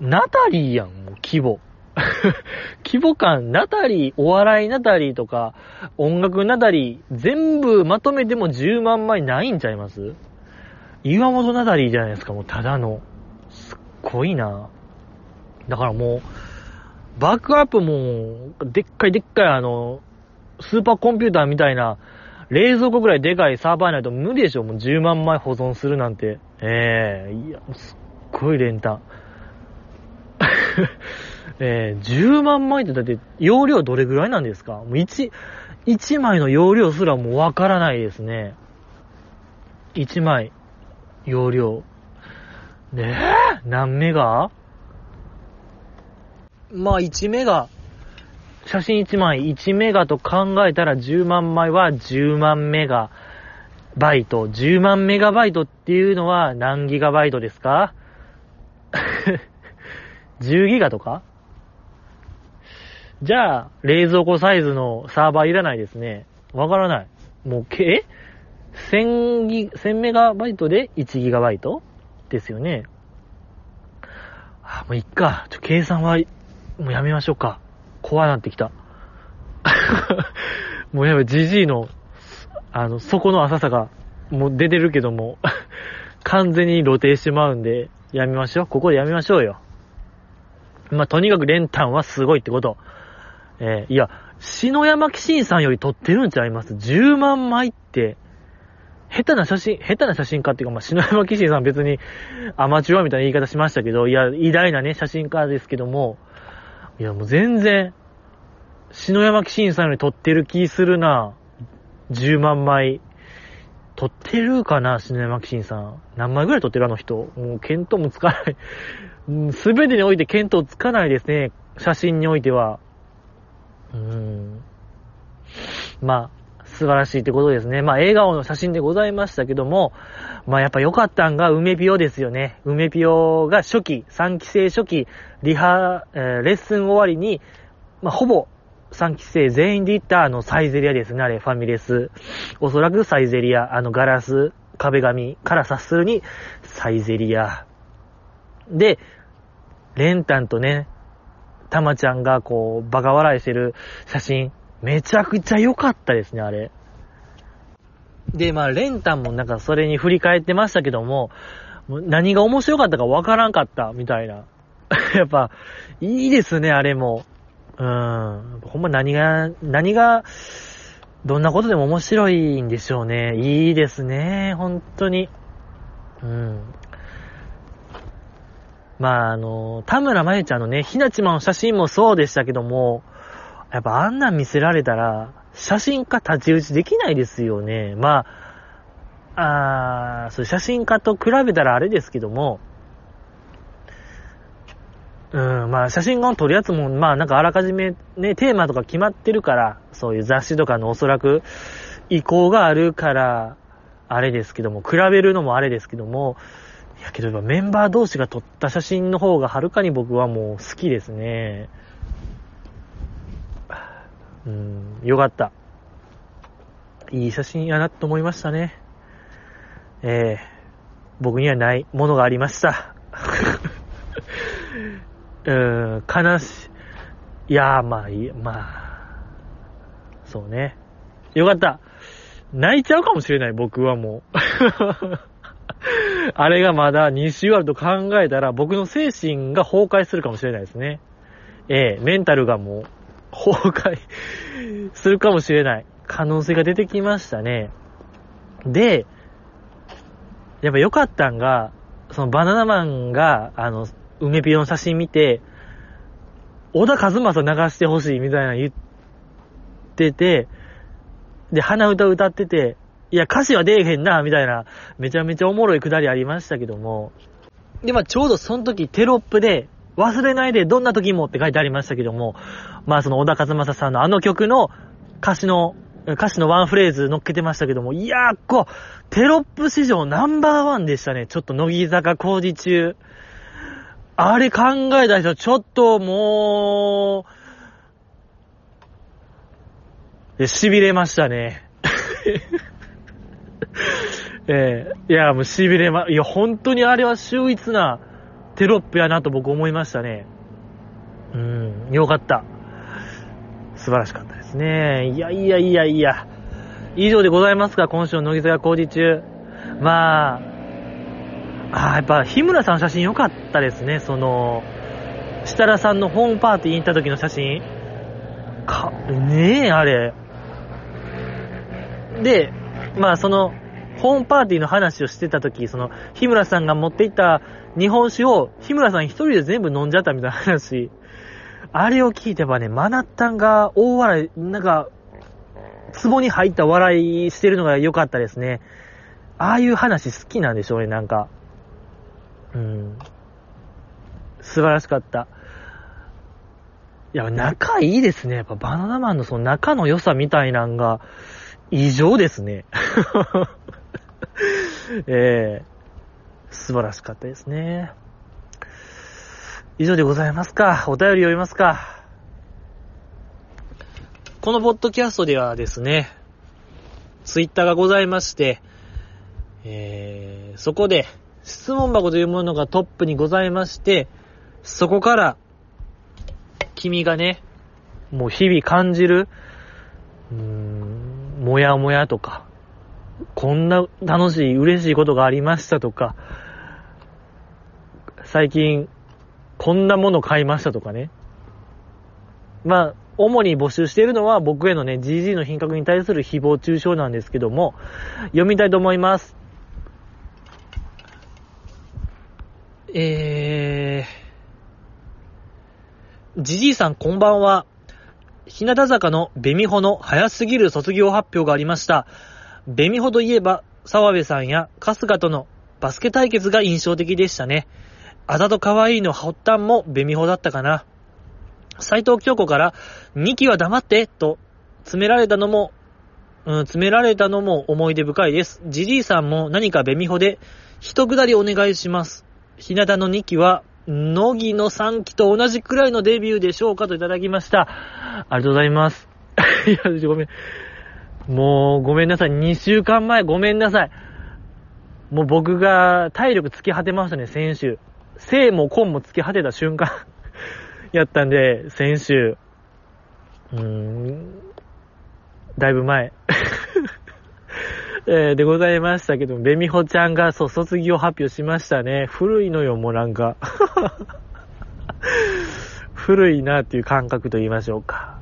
ナタリーやん、もう規模。規模感、ナタリー、お笑いナタリーとか、音楽ナタリー、全部まとめても10万枚ないんちゃいます？岩本ナタリーじゃないですか、もうただの。すっごいな。だからもう、バックアップも、でっかいでっかいあの、スーパーコンピューターみたいな、冷蔵庫ぐらいでかいサーバーないと無理でしょもう10万枚保存するなんて。ええー、いや、すっごい連単。えー、10万枚ってだって容量どれぐらいなんですか？もう1、1枚の容量すらもうわからないですね。1枚、容量。ねえ何メガまあ1メガ、写真1枚1メガと考えたら10万枚は10万メガバイト。10万メガバイトっていうのは何ギガバイトですか？10ギガとか？じゃあ、冷蔵庫サイズのサーバーいらないですね。わからない。もう、け、1000ギ、1000メガバイトで1ギガバイト？ですよね。あ、もういっか。ちょ、計算は、もうやめましょうか。怖なってきた。もうやばい、じじいの、あの、底の浅さが、もう出てるけども、完全に露呈してまうんで、やめましょう。ここでやめましょうよ。まあ、とにかく練炭はすごいってこと。えー、いや、篠山紀信さんより撮ってるんちゃいます ?10 万枚って、下手な写真、下手な写真家っていうか、まあ、篠山紀信さん別にアマチュアみたいな言い方しましたけど、いや、偉大なね、写真家ですけども、いや、もう全然、篠山紀信さんより撮ってる気するな。10万枚。撮ってるかな篠山紀信さん。何枚ぐらい撮ってるあの人。もう、見当もつかない。すべてにおいて見当つかないですね。写真においては。うーん。まあ、素晴らしいってことですね。まあ、笑顔の写真でございましたけども、まあ、やっぱ良かったんが、梅ピオですよね。梅ピオが初期、3期生初期、リハ、えー、レッスン終わりに、まあ、ほぼ、3期生全員で行ったあのサイゼリアですね、あれ、ファミレス。おそらくサイゼリア、あのガラス、壁紙から察するに、サイゼリア。で、レンタンとね、たまちゃんがこう、バカ笑いしてる写真、めちゃくちゃ良かったですね、あれ。で、まあ、レンタンもなんかそれに振り返ってましたけども、何が面白かったかわからんかった、みたいな。やっぱ、いいですね、あれも。うん。ほんま何が、何が、どんなことでも面白いんでしょうね。いいですね、本当に。うん。まあ、あの、田村まゆちゃんのね、ひなちまの写真もそうでしたけども、やっぱあんなん見せられたら、写真家立ち打ちできないですよね。まあ、あーそう写真家と比べたらあれですけども、うん、まあ写真家を撮るやつも、まあなんかあらかじめね、テーマとか決まってるから、そういう雑誌とかのおそらく意向があるから、あれですけども、比べるのもあれですけども、いやけどメンバー同士が撮った写真の方がはるかに僕はもう好きですね。うん、よかった。いい写真やなと思いましたね。えー、僕にはないものがありました。うん、悲しい。いやー、まあいい、まあ、そうね。よかった。泣いちゃうかもしれない、僕はもう。あれがまだ2週あると考えたら、僕の精神が崩壊するかもしれないですね。ええメンタルがもう、崩壊するかもしれない可能性が出てきましたね。で、やっぱ良かったんが、そのバナナマンが、あの、梅ピオの写真見て、小田和正流してほしいみたいな言ってて、で、鼻歌歌ってて、いや、歌詞は出えへんな、みたいな、めちゃめちゃおもろいくだりありましたけども、で、まあ、ちょうどその時テロップで、忘れないでどんな時もって書いてありましたけども、まあその小田和正さんのあの曲の歌詞の、歌詞のワンフレーズ乗っけてましたけども、いやー、こう、テロップ史上ナンバーワンでしたね。ちょっと乃木坂工事中。あれ考えた人、ちょっともう、痺れましたね。えー、いや、もう痺れま、いや、本当にあれは秀逸なテロップやなと僕思いましたね。うん、よかった。素晴らしかったですね。いやいやいやいや。以上でございますか、今週の乃木坂工事中。まあ、あやっぱ、日村さんの写真良かったですね。その、設楽さんのホームパーティーに行った時の写真。か、ねえ、あれ。で、まあその、ホームパーティーの話をしてた時、その、日村さんが持っていった日本酒を、日村さん一人で全部飲んじゃったみたいな話。あれを聞いてばね、マナッタンが大笑い、なんか、壺に入った笑いしてるのが良かったですね。ああいう話好きなんでしょうね、なんか。うん。素晴らしかった。いや、仲いいですね。やっぱバナナマンのその仲の良さみたいなんが異常ですね。ええー、素晴らしかったですね。以上でございますか。お便り読みますか。このポッドキャストではですね、ツイッターがございまして、えー、そこで、質問箱というものがトップにございまして、そこから、君がね、もう日々感じる、うーん、もやもやとか、こんな楽しい、嬉しいことがありましたとか、最近、こんなもの買いましたとかね。まあ、主に募集しているのは僕へのね、GG の品格に対する誹謗中傷なんですけども、読みたいと思います。えー、じじいさんこんばんは。日向坂のベミホの早すぎる卒業発表がありました。ベミホといえば、澤部さんや春日とのバスケ対決が印象的でしたね。あざと可愛いの発端もベミホだったかな。斎藤京子から2期は黙ってと詰められたのも、うん、詰められたのも思い出深いです。ジジイさんも何かベミホで一くだりお願いします。日向の2期は、乃木の3期と同じくらいのデビューでしょうかといただきました。ありがとうございます。いや、ごめん。もう、ごめんなさい。2週間前、ごめんなさい。もう僕が体力尽き果てましたね、先週。生も根も尽き果てた瞬間 やったんで、先週。うーん、だいぶ前 え、でございましたけど、ベミホちゃんがそう、卒業発表しましたね。古いのよ、もうなんか。古いなっていう感覚と言いましょうか。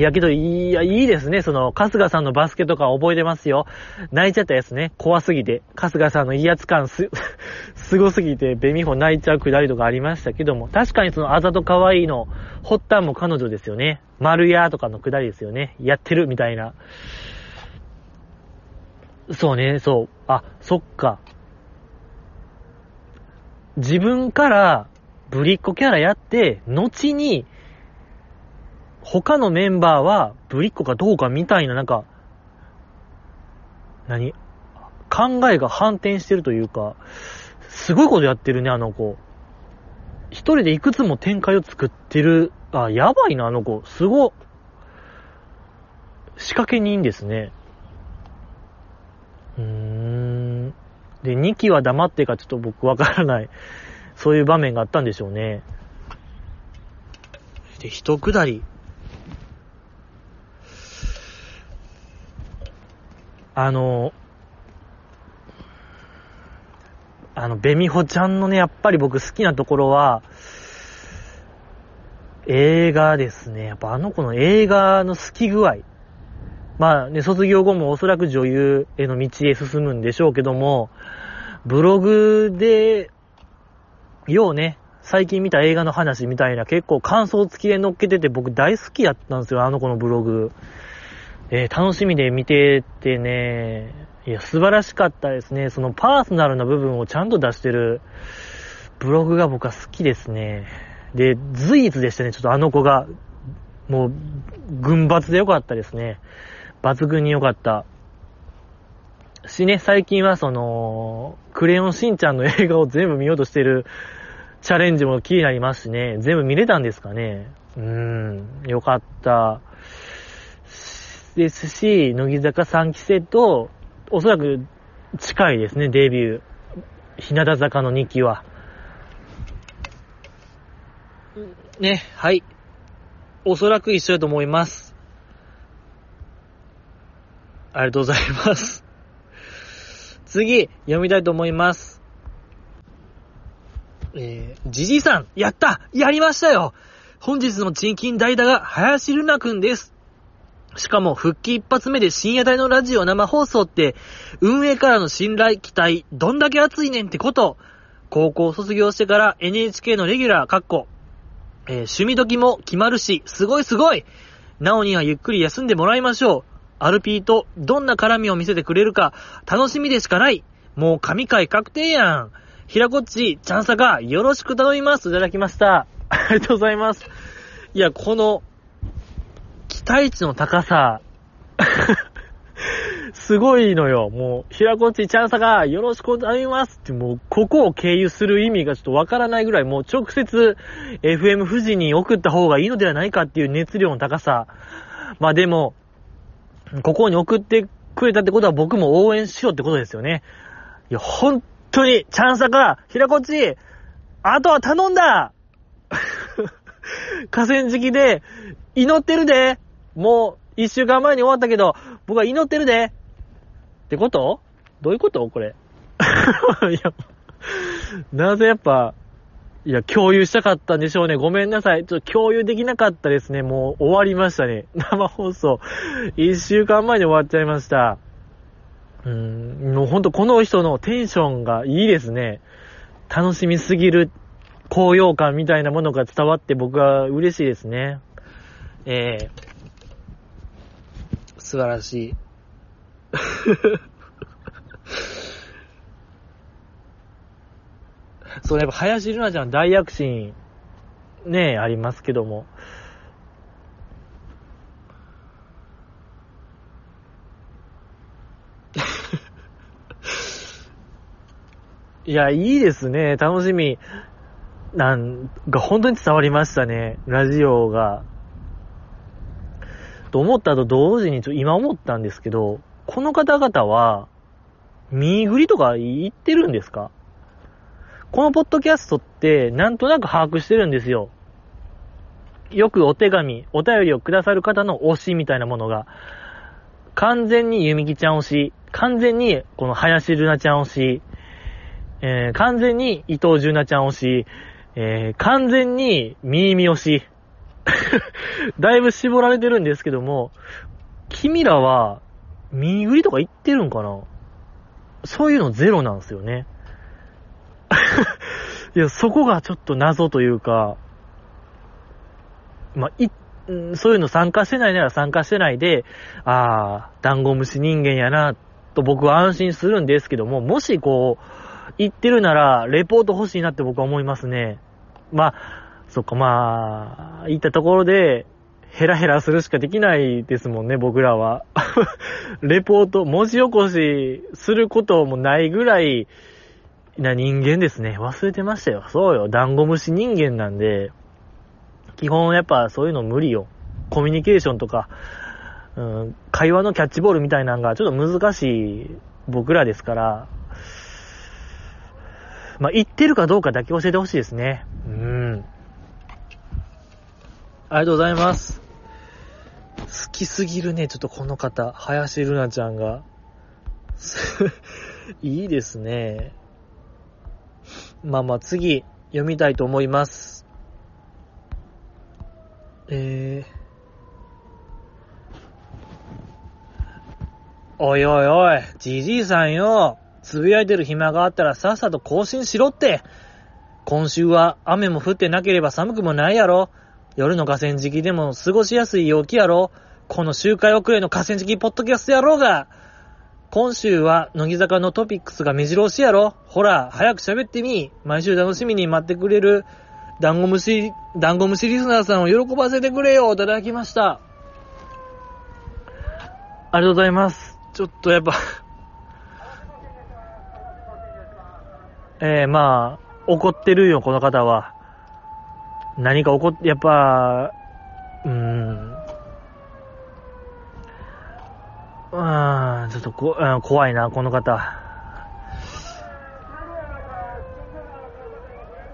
いやけど、いや、いいですね。その、春日さんのバスケとか覚えてますよ。泣いちゃったやつね。怖すぎて。春日さんの威圧感す、すごすぎて、ベミホ泣いちゃうくだりとかありましたけども、確かにそのあざと可愛いの、発端も彼女ですよね。丸屋とかのくだりですよね。やってるみたいな。そうね、そう。あ、そっか。自分からぶりっ子キャラやって、後に、他のメンバーはぶりっ子かどうかみたいな、なんか、何？考えが反転してるというか、すごいことやってるね、あの子。一人でいくつも展開を作ってる。あ、やばいな、あの子。すご。仕掛け人ですね。うーん。で、2期は黙ってかちょっと僕わからない。そういう場面があったんでしょうね。で、一くだり。あの、あの、ベミホちゃんのね、やっぱり僕好きなところは、映画ですね。やっぱあの子の映画の好き具合。まあね、卒業後もおそらく女優への道へ進むんでしょうけども、ブログで、ようね、最近見た映画の話みたいな結構感想付きで載っけてて僕大好きやったんですよ、あの子のブログ。えー、楽しみで見ててね、いや、素晴らしかったですね。そのパーソナルな部分をちゃんと出してるブログが僕は好きですね。で、随一でしたね、ちょっとあの子が。もう、群抜でよかったですね。抜群に良かった。しね、最近はその、クレヨンしんちゃんの映画を全部見ようとしてるチャレンジも気になりますしね、全部見れたんですかね。うーん、よかった。ですし、乃木坂3期生と、おそらく近いですね、デビュー。日向坂の2期は。ね、はい。おそらく一緒だと思います。ありがとうございます。次、読みたいと思います。えー、じじいさん、やったやりましたよ本日の賃金代打が林ルナくんです。しかも復帰一発目で深夜帯のラジオ生放送って、運営からの信頼、期待、どんだけ熱いねんってこと。高校卒業してから NHK のレギュラー、かっこ、えー、趣味時も決まるし、すごいすごいなおにはゆっくり休んでもらいましょう。アルピーとどんな絡みを見せてくれるか、楽しみでしかない。もう神回確定やん。ひらこっち、チャンサがよろしく頼みます。いただきました。ありがとうございます。いや、この、期待値の高さ、すごいのよ。もう、平子っちチャンサがよろしくお願いしますって、もう、ここを経由する意味がちょっとわからないぐらい、もう直接 FM 富士に送った方がいいのではないかっていう熱量の高さ。まあでも、ここに送ってくれたってことは僕も応援しようってことですよね。いや、本当に、チャンサが、平子っち、あとは頼んだ 河川敷で、祈ってるで。もう、一週間前に終わったけど、僕は祈ってるで。ってこと？どういうことこれ？いや、なぜやっぱ、いや、共有したかったんでしょうね。ごめんなさい。ちょっと共有できなかったですね。もう終わりましたね。生放送。一週間前に終わっちゃいました。うーん、もうほんとこの人のテンションがいいですね。楽しみすぎる高揚感みたいなものが伝わって僕は嬉しいですね。ええー、素晴らしい。そう、やっぱ林瑠奈ちゃん大躍進、ねありますけども。いや、いいですね。楽しみ。なんが本当に伝わりましたね。ラジオが。と思ったと同時に、ちょ今思ったんですけど、この方々は、見ぐりとか言ってるんですか？このポッドキャストって、なんとなく把握してるんですよ。よくお手紙、お便りをくださる方の推しみたいなものが、完全にゆみきちゃん推し、完全にこの林るなちゃん推し、えー、完全に伊藤純奈ちゃん推し、えー、完全に、みーみ推し。だいぶ絞られてるんですけども、君らは、見売りとか言ってるんかな？そういうのゼロなんですよね。いや、そこがちょっと謎というか、まあ、い、そういうの参加してないなら参加してないで、ああ、ダンゴムシ人間やな、と僕は安心するんですけども、もしこう、言ってるなら、レポート欲しいなって僕は思いますね。まあ、そっか、まあ、言ったところで、ヘラヘラするしかできないですもんね、僕らは。レポート、文字起こしすることもないぐらいな人間ですね。忘れてましたよ。そうよ。ダンゴムシ人間なんで、基本やっぱそういうの無理よ。コミュニケーションとか、うん、会話のキャッチボールみたいなのがちょっと難しい僕らですから、まあ、言ってるかどうかだけ教えてほしいですね。うん。ありがとうございます。好きすぎるね、ちょっとこの方、林瑠奈ちゃんが。いいですね。まあまあ次、読みたいと思います。えー。おいおいおい、じじいさんよ。つぶやいてる暇があったらさっさと更新しろって。今週は雨も降ってなければ寒くもないやろ。夜の河川敷でも過ごしやすい陽気やろ。この周回遅れの河川敷ポッドキャストやろうが。今週は乃木坂のトピックスが目白押しやろ。ほら、早く喋ってみ。毎週楽しみに待ってくれる、ダンゴムシ、ダンゴムシリスナーさんを喜ばせてくれよ。いただきました。ありがとうございます。ちょっとやっぱえー、まあ、怒ってるよ、この方は。何か怒って、やっぱ、うーん。うーん、ちょっとこ、うん、怖いな、この方。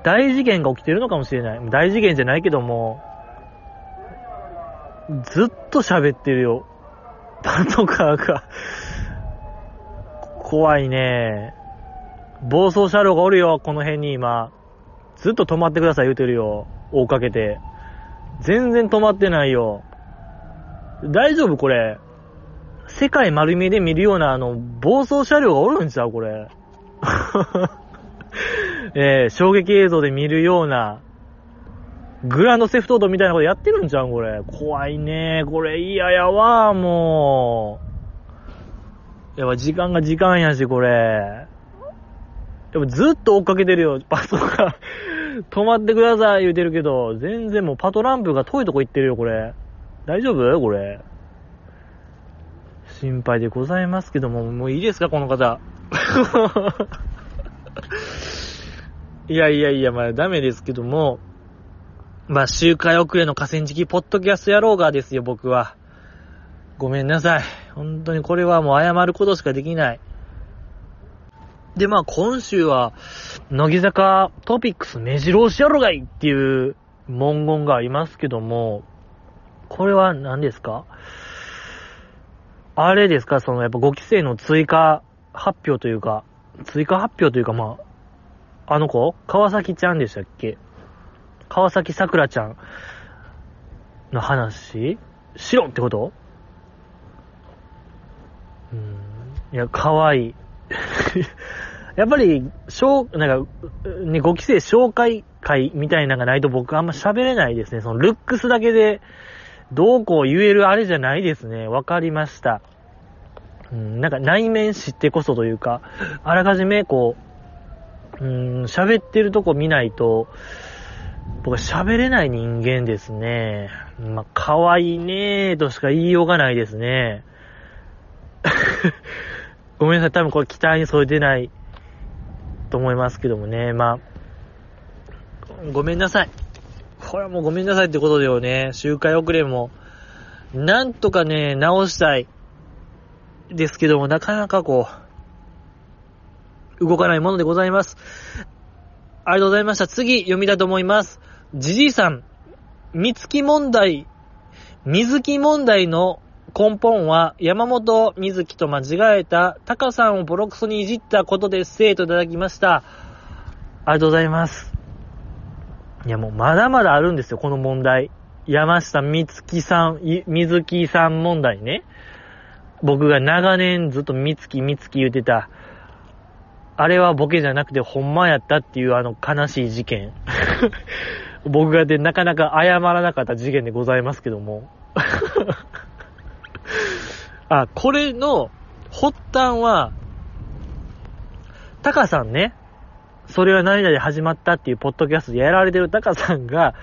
大事件が起きてるのかもしれない。大事件じゃないけども、ずっと喋ってるよ。パトカーが怖いね。暴走車両がおるよ、この辺に今。ずっと止まってください言うてるよ。追っかけて。全然止まってないよ。大丈夫これ。世界丸見えで見るようなあの、暴走車両がおるんちゃうこれ。えー、衝撃映像で見るような、グランドセフトードみたいなことやってるんちゃうこれ。怖いねこれ嫌ややわもう。やっぱ時間が時間やし、これ。でもずっと追っかけてるよ、パトが。止まってください言うてるけど、全然もうパトランプが遠いとこ行ってるよ、これ。大丈夫？これ。心配でございますけども、もういいですか、この方。いやいやいや、まあダメですけども、まあ周回遅れの河川敷ポッドキャスト野郎がですよ、僕は。ごめんなさい。本当にこれはもう謝ることしかできない。で、まあ今週は、乃木坂トピックス目白押しやろがいっていう文言がありますけども、これは何ですか？あれですか？そのやっぱ5期生の追加発表というか、追加発表というかまあ、あの子？川崎ちゃんでしたっけ？川崎さくらちゃんの話？しろってこと？うん。いや、かわいい。やっぱり、小、なんか、ね、5期生紹介会みたいなのがないと僕あんま喋れないですね。そのルックスだけで、どうこう言えるあれじゃないですね。わかりました。うん、なんか内面知ってこそというか、あらかじめこう、うん、喋ってるとこ見ないと、僕は喋れない人間ですね。まあ、可愛いねーとしか言いようがないですね。ごめんなさい、多分これ期待に添えてないと思いますけどもね。まあ、ごめんなさい。これはもうごめんなさいってことでよね。周回遅れも、なんとかね、直したい。ですけども、なかなかこう、動かないものでございます。ありがとうございました。次、読みたいと思います。じじいさん、三月問題、水木問題の根本は山本水木と間違えたタカさんをボロクソにいじったことです。といただきました。ありがとうございます。いやもうまだまだあるんですよ、この問題。山下美月さん、水木さん問題ね。僕が長年ずっと美月美月言ってた、あれはボケじゃなくてほんまやったっていうあの悲しい事件。僕がでなかなか謝らなかった事件でございますけども。あ、これの発端は、タカさんね、それは何々で始まったっていうポッドキャストでやられてるタカさんが、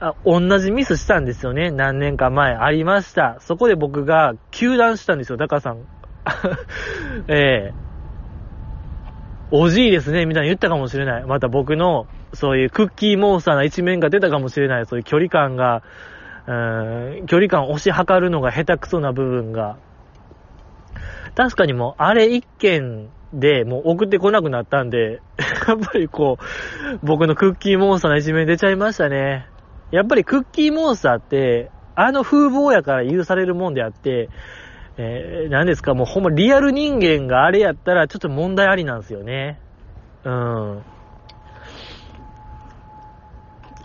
あ、同じミスしたんですよね。何年か前ありました。そこで僕が休断したんですよ、タカさん。ええおじいですね、みたいに言ったかもしれない。また僕の、そういうクッキーモンスターな一面が出たかもしれない。そういう距離感が、うん、距離感を押し量るのが下手くそな部分が。確かにもう、あれ一件でもう送ってこなくなったんで、やっぱりこう、僕のクッキーモンスターな一面出ちゃいましたね。やっぱりクッキーモンスターって、あの風貌やから許されるもんであって、えー、何ですか、もうほんまリアル人間があれやったらちょっと問題ありなんですよね。うん。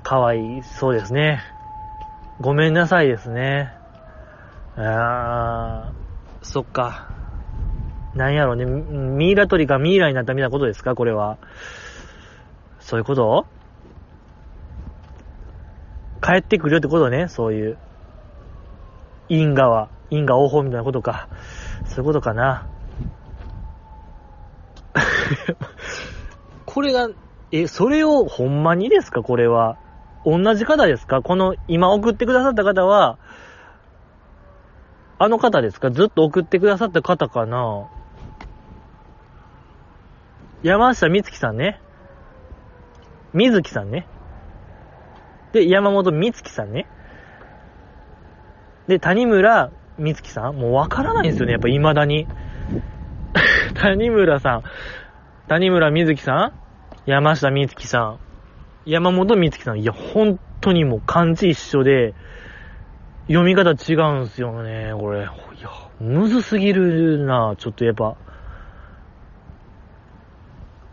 かわいそうですね。ごめんなさいですね。あー、そっか。なんやろうね、ミイラ取りがミイラになったみたいなことですか？これは。そういうこと？帰ってくるよってことね、そういう。因果は、因果応報みたいなことか。そういうことかな。これが、え、それをほんまにですか？これは。同じ方ですか？この、今送ってくださった方は、あの方ですか？ずっと送ってくださった方かな？山下美月さんね。水木さんね。で、山本美月さんね。で、谷村美月さん？もうわからないんですよね、やっぱ未だに。谷村さん、谷村美月さん？山下美月さん、山本美月さん。いや、本当にもう漢字一緒で、読み方違うんすよね、これ。いや、むずすぎるなちょっとやっぱ。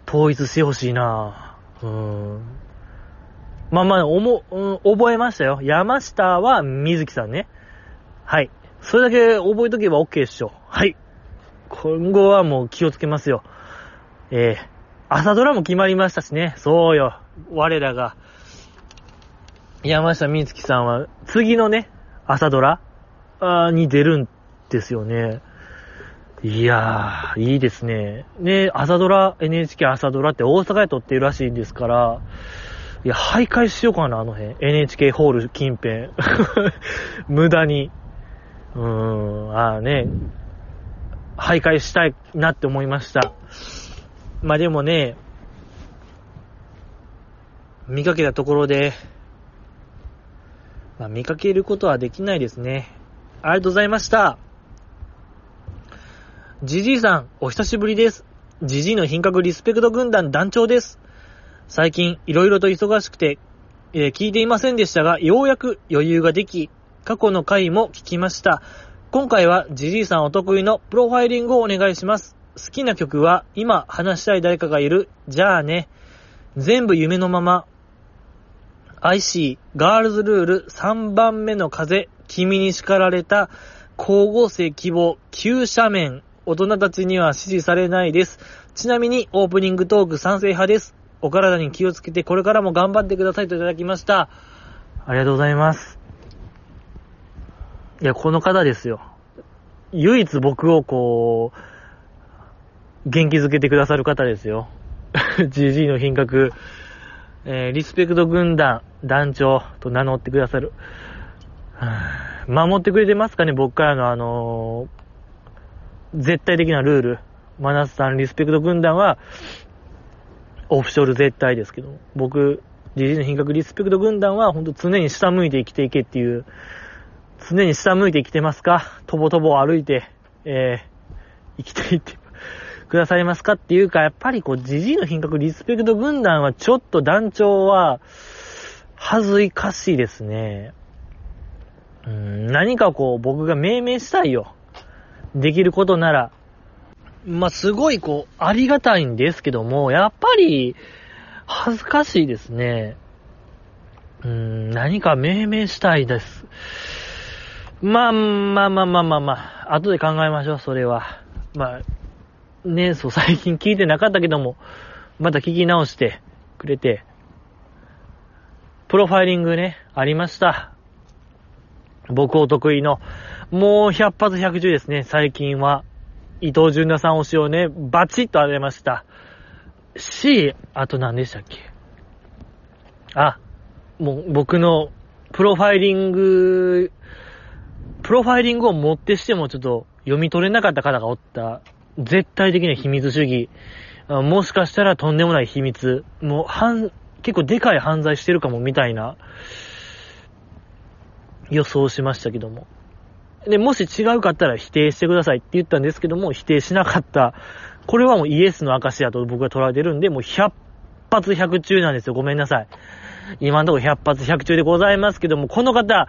統一してほしいなうん。まあまあ、おも、うん、覚えましたよ。山下は水木さんね。はい。それだけ覚えとけば OK でしょ。はい。今後はもう気をつけますよ。えー、朝ドラも決まりましたしね。そうよ。我らが、山下美月さんは次のね、朝ドラに出るんですよね。いやー、いいですね。ね、朝ドラ、NHK 朝ドラって大阪で撮ってるらしいんですから、いや、徘徊しようかな、あの辺。NHK ホール近辺。無駄に。うーん、ああね、徘徊したいなって思いました。まあでもね、見かけたところで、まあ見かけることはできないですね。ありがとうございました。ジジイさん、お久しぶりです。ジジイの品格リスペクト軍団団長です。最近、いろいろと忙しくて、えー、聞いていませんでしたが、ようやく余裕ができ、過去の回も聞きました。今回はジジイさんお得意のプロファイリングをお願いします。好きな曲は、今話したい誰かがいる、じゃあね。全部夢のまま。IC、ガールズルール、3番目の風、君に叱られた、光合成希望、急斜面、大人たちには支持されないです。ちなみにオープニングトーク賛成派です。お体に気をつけてこれからも頑張ってくださいといただきました。ありがとうございます。いや、この方ですよ。唯一僕をこう、元気づけてくださる方ですよ。GG の品格、えー、リスペクト軍団団長と名乗ってくださる。守ってくれてますかね？僕からのあのー絶対的なルール。マナスさんリスペクト軍団は、オフショル絶対ですけど、僕、GG の品格リスペクト軍団は、ほんと常に下向いて生きていけっていう、常に下向いて生きてますか？とぼとぼ歩いて、えー、生きていってくださいますかっていうか、やっぱりこう、GG の品格リスペクト軍団はちょっと団長は、恥ずいかしいですね。うん、何かこう、僕が命名したいよ。できることなら、まあ、すごいこう、ありがたいんですけども、やっぱり、恥ずかしいですね。うん、何か命名したいです。まあまあまあまあまあまあ、後で考えましょう、それは。まあ、ね、そう、最近聞いてなかったけども、また聞き直してくれて、プロファイリングね、ありました。僕お得意の、もう100発100ですね、最近は。伊藤純奈さん推しをね、バチッと当てました。し、あと何でしたっけ？あ、もう僕のプロファイリング、プロファイリングをもってしてもちょっと読み取れなかった方がおった、絶対的な秘密主義。もしかしたらとんでもない秘密。もう、犯、結構でかい犯罪してるかもみたいな予想しましたけども。で、もし違うかったら否定してくださいって言ったんですけども、否定しなかった。これはもうイエスの証だと僕は捉えてるんで、もう100発100中なんですよ。ごめんなさい。今のところ100発100中でございますけども、この方、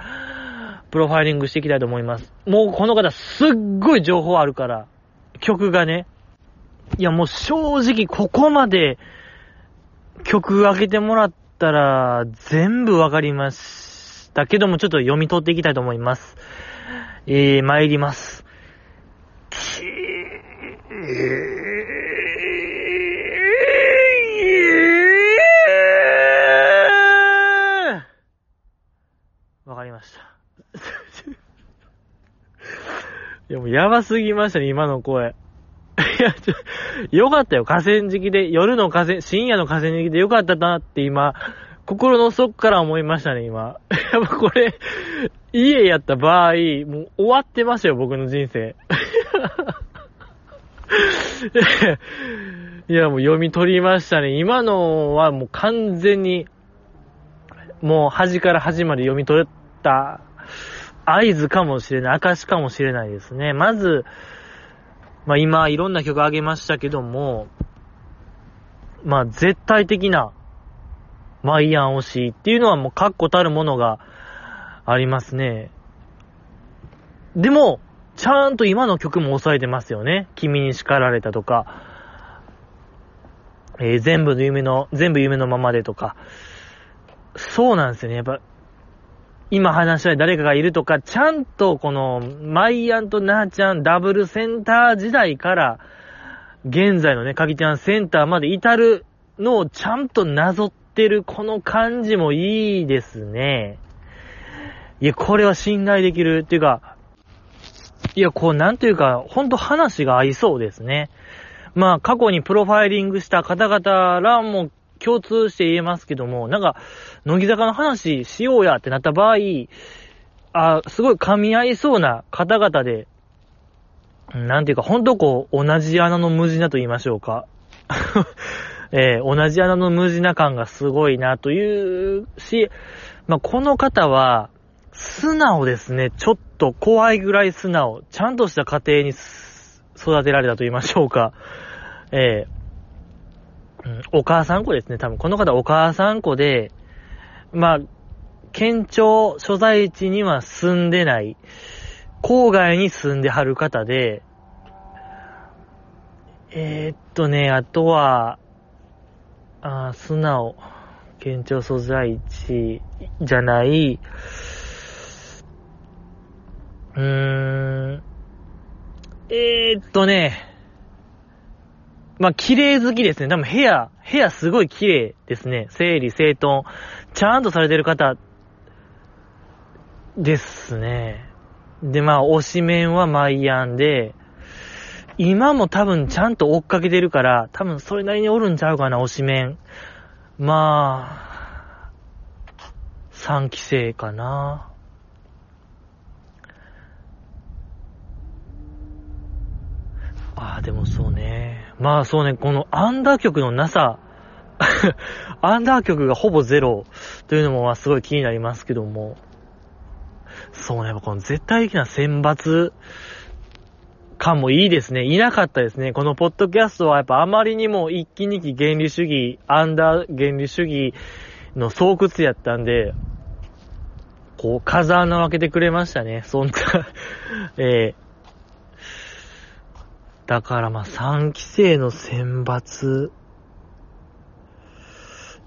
プロファイリングしていきたいと思います。もうこの方すっごい情報あるから、曲がね。いやもう正直ここまで曲開けてもらったら全部わかりましたけども、ちょっと読み取っていきたいと思います。えー、参ります。きーかりました。いや、もやばすぎましたね、今の声。いや、ちょ、よかったよ、河川敷で、夜の河川、深夜の河川敷でよかったなって今、心の底から思いましたね、今。やっぱこれ、家やった場合、もう終わってましたよ、僕の人生。いや、もう読み取りましたね。今のはもう完全に、もう端から端まで読み取った合図かもしれない、証かもしれないですね。まず、まあ今いろんな曲あげましたけども、まあ絶対的なマイアン推しっていうのはもう確固たるものがありますね。でも、ちゃんと今の曲も抑えてますよね。君に叱られたとか、えー全部の夢の、全部夢のままでとか。そうなんですよね。やっぱ、今話したい誰かがいるとか、ちゃんとこの、マイアンとナーちゃんダブルセンター時代から、現在のね、かぎちゃんセンターまで至るのをちゃんとなぞってるこの感じもいいですね。いや、これは信頼できるっていうか、いや、こう、なんというか、ほんと話が合いそうですね。まあ、過去にプロファイリングした方々らも共通して言えますけども、なんか、乃木坂の話しようやってなった場合、あ、すごい噛み合いそうな方々で、なんていうか、ほんとこう、同じ穴の無地なと言いましょうか。えー同じ穴の無地な感がすごいなというし、まあ、この方は、素直ですね。ちょっと怖いぐらい素直。ちゃんとした家庭に育てられたと言いましょうか。えーうん。お母さん子ですね。多分この方お母さん子で、まあ、県庁所在地には住んでない、郊外に住んではる方で、えーっとね、あとは、あ素直、県庁所在地じゃない、うーん、えーっとね、まあ、綺麗好きですね。多分部屋、部屋すごい綺麗ですね。整理整頓。ちゃんとされてる方、ですね。で、まあ、推し面はマイアンで、今も多分ちゃんと追っかけてるから、多分それなりにおるんちゃうかな、推し面。まあ、3期生かな。ああ、でもそうね。まあそうね、このアンダー曲のなさ、アンダー曲がほぼゼロというのもまあすごい気になりますけども。そうね、この絶対的な選抜感もいいですね。いなかったですね。このポッドキャストはやっぱあまりにも一期二期原理主義、アンダー原理主義の巣窟やったんで、こう、風穴を開けてくれましたね。そんな、えーだからまあ3期生の選抜、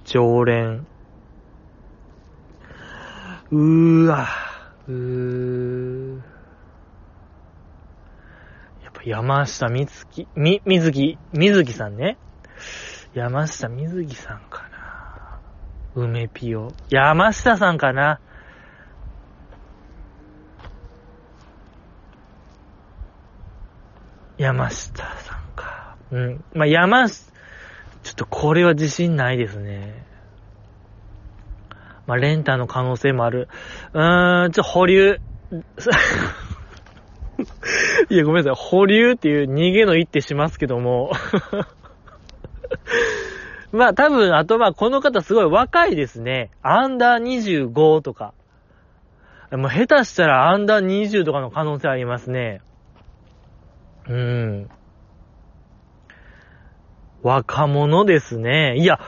常連。うーわ、うー。やっぱ山下みつき、み、みずき、みずきさんね。山下みずきさんかな。梅ピオ。山下さんかな。山下さんか。うん。まあ、山、ちょっとこれは自信ないですね。まあ、レンタの可能性もある。うーん、ちょ、保留。いや、ごめんなさい。保留っていう逃げの一手しますけども。まあ、多分、あとまあ、この方すごい若いですね。アンダー25とか。もう下手したらアンダー20とかの可能性ありますね。うん。若者ですね。いや、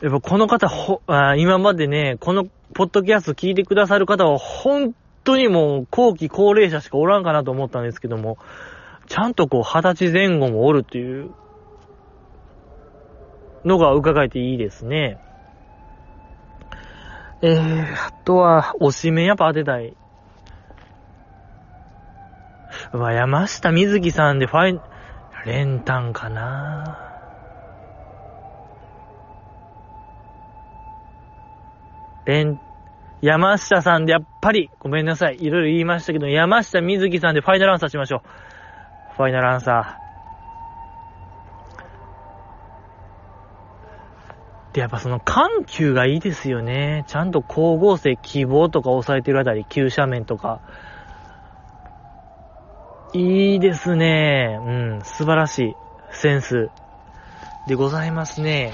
やっぱこの方、ほ、あ今までね、このポッドキャスト聞いてくださる方は、本当にもう後期高齢者しかおらんかなと思ったんですけども、ちゃんとこう、二十歳前後もおるっていうのが伺えていいですね。えー、あとは、おしめやっぱ当てたい。うわ、山下美月さんでファイ、練炭かな練、山下さんでやっぱり、ごめんなさい。いろいろ言いましたけど、山下美月さんでファイナルアンサーしましょう。ファイナルアンサー。で、やっぱその緩急がいいですよね。ちゃんと光合成、希望とか抑えてるあたり、急斜面とか。いいですね。うん、素晴らしいセンスでございますね。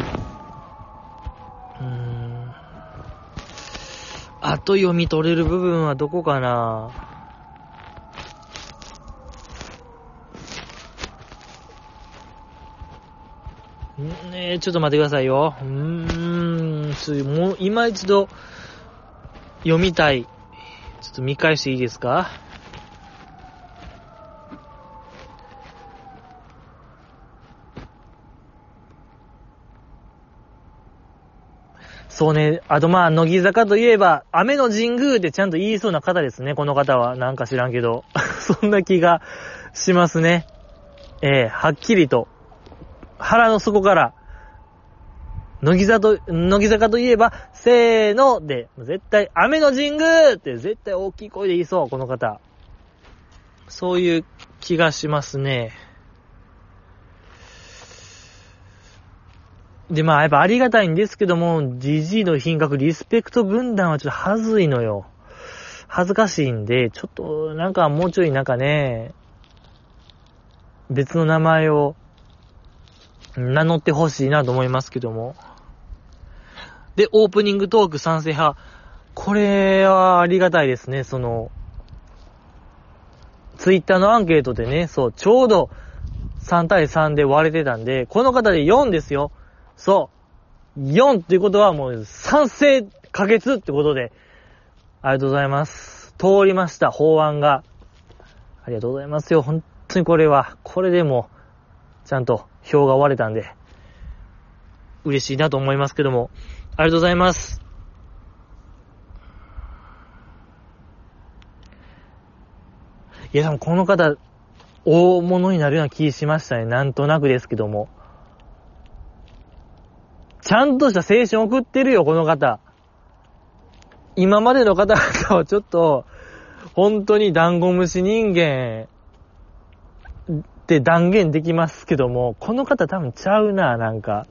うーん。あと読み取れる部分はどこかなんねちょっと待ってくださいよ。うーん、もう、今一度、読みたい。ちょっと見返していいですか？そうね、あとまあ、乃木坂といえば、雨の神宮ってちゃんと言いそうな方ですね、この方は。なんか知らんけど。そんな気がしますね。ええー、はっきりと。腹の底から、乃木坂と、乃木坂といえば、せーので、絶対、雨の神宮って絶対大きい声で言いそう、この方。そういう気がしますね。で、まあ、やっぱありがたいんですけども、GG の品格、リスペクト軍団はちょっと恥ずいのよ。恥ずかしいんで、ちょっと、なんかもうちょいなんかね、別の名前を名乗ってほしいなと思いますけども。で、オープニングトーク賛成派。これはありがたいですね、その、ツイッターのアンケートでね、そう、ちょうど3対3で割れてたんで、この方で4ですよ。そう。4っていうことはもう賛成可決ってことで、ありがとうございます。通りました、法案が。ありがとうございますよ。本当にこれは、これでも、ちゃんと票が割れたんで、嬉しいなと思いますけども、ありがとうございます。いや、でもこの方、大物になるような気しましたね。なんとなくですけども。ちゃんとした青春送ってるよ、この方。今までの方々はちょっと、本当にダンゴムシ人間って断言できますけども、この方多分ちゃうな、なんか。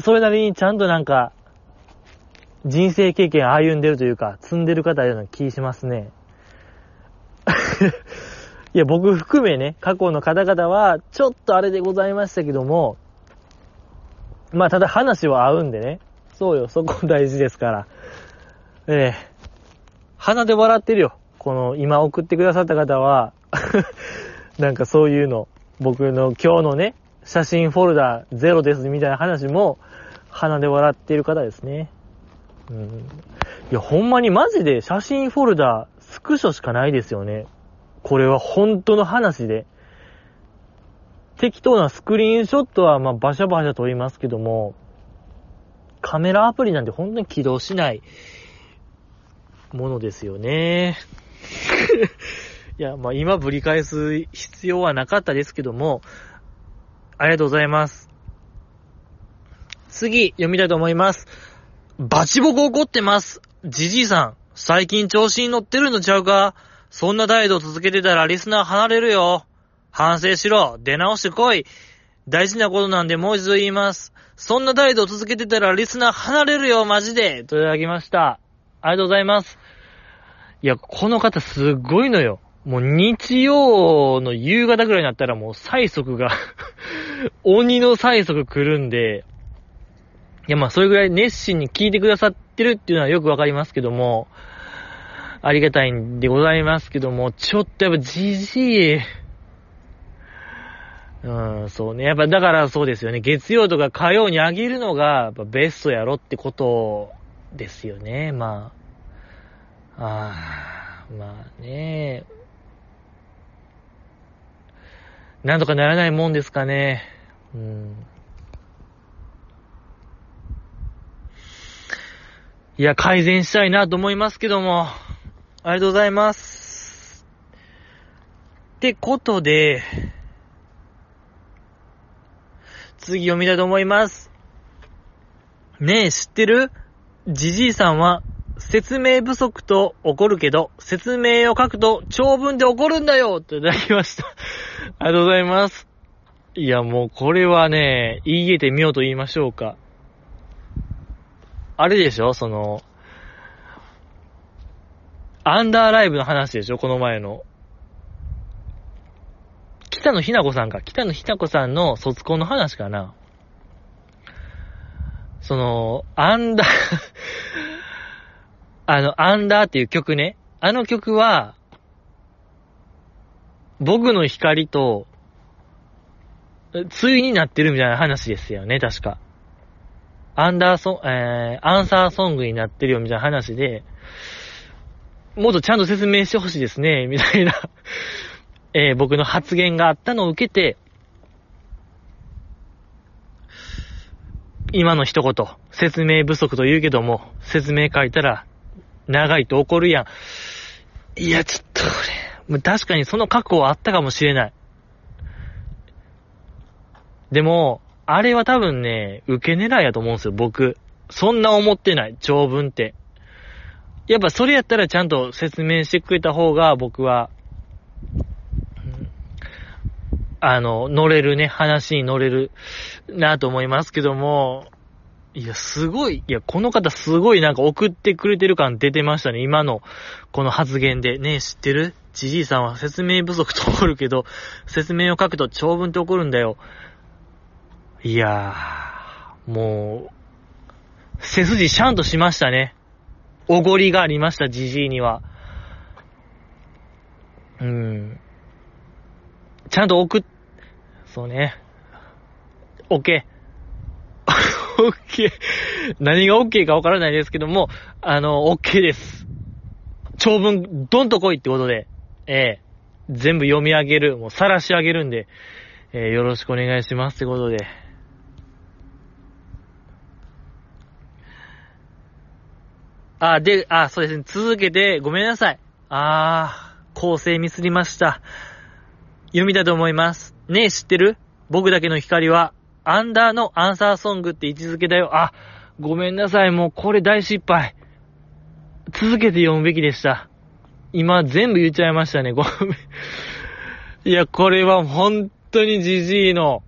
それなりにちゃんとなんか、人生経験歩んでるというか、積んでる方ような気しますね。いや、僕含めね、過去の方々は、ちょっとあれでございましたけども、まあ、ただ話は合うんでね。そうよ、そこ大事ですから。ええー、鼻で笑ってるよ。この、今送ってくださった方は なんかそういうの、僕の今日のね、写真フォルダゼロですみたいな話も、鼻で笑ってる方ですね。うん。いや、ほんまにマジで写真フォルダスクショしかないですよね。これは本当の話で。適当なスクリーンショットは、まあ、バシャバシャ撮りますけども、カメラアプリなんて本当に起動しないものですよね。いや、まあ今ぶり返す必要はなかったですけども、ありがとうございます。次、読みたいと思います。バチボコ怒ってます。じじいさん、最近調子に乗ってるのちゃうか？そんな態度続けてたらリスナー離れるよ。反省しろ。出直してこい。大事なことなんでもう一度言います。そんな態度を続けてたらリスナー離れるよ、マジで。といただきました。ありがとうございます。いや、この方すっごいのよ。もう日曜の夕方ぐらいになったらもう催促が 鬼の催促来るんで、いやまあそれぐらい熱心に聞いてくださってるっていうのはよくわかりますけども、ありがたいんでございますけども、ちょっとやっぱじじい、うん、そうね。やっぱだからそうですよね。月曜とか火曜にあげるのが、やっぱベストやろってことですよね。まあ。ああ、まあね。なんとかならないもんですかね。うん。いや、改善したいなと思いますけども。ありがとうございます。ってことで、次読みたいと思います。ねえ、知ってる？じじいさんは、説明不足と怒るけど、説明を書くと長文で怒るんだよといただきました。ありがとうございます。いや、もうこれはね、言い得てみようと言いましょうか。あれでしょ？その、アンダーライブの話でしょ？この前の。北野ひな子さんか。北野ひな子さんの卒コンの話かな。その、アンダーあの、アンダーっていう曲ね。あの曲は、僕の光と、対になってるみたいな話ですよね、確か。アンダーソン、えー、アンサーソングになってるよみたいな話で、もっとちゃんと説明してほしいですね、みたいなえー、僕の発言があったのを受けて、今の一言、説明不足と言うけども、説明書いたら、長いと怒るやん。いや、ちょっとこれ、確かにその過去はあったかもしれない。でも、あれは多分ね、受け狙いやと思うんですよ、僕。そんな思ってない、長文って。やっぱそれやったらちゃんと説明してくれた方が僕はあの、乗れるね、話に乗れるなと思いますけども、いや、すごい、いや、この方すごいなんか送ってくれてる感出てましたね、今の、この発言で。ねえ、知ってる？じじいさんは説明不足と怒るけど、説明を書くと長文って怒るんだよ。いやー、もう、背筋シャンとしましたね。おごりがありました、じじいには。うん。ちゃんと送っそうね。OK。OK。何が OK かわからないですけども、あの、OK です。長文、どんと来いってことで、ええー、全部読み上げる、もう晒し上げるんで、えー、よろしくお願いしますってことで。あ、で、あ、そうですね。続けて、ごめんなさい。あー、構成ミスりました。読みたいと思います。ねえ、知ってる？僕だけの光は、アンダーのアンサーソングって位置づけだよ。あ、ごめんなさい。もうこれ大失敗。続けて読むべきでした。今全部言っちゃいましたね。ごめん。いや、これは本当にじじいの、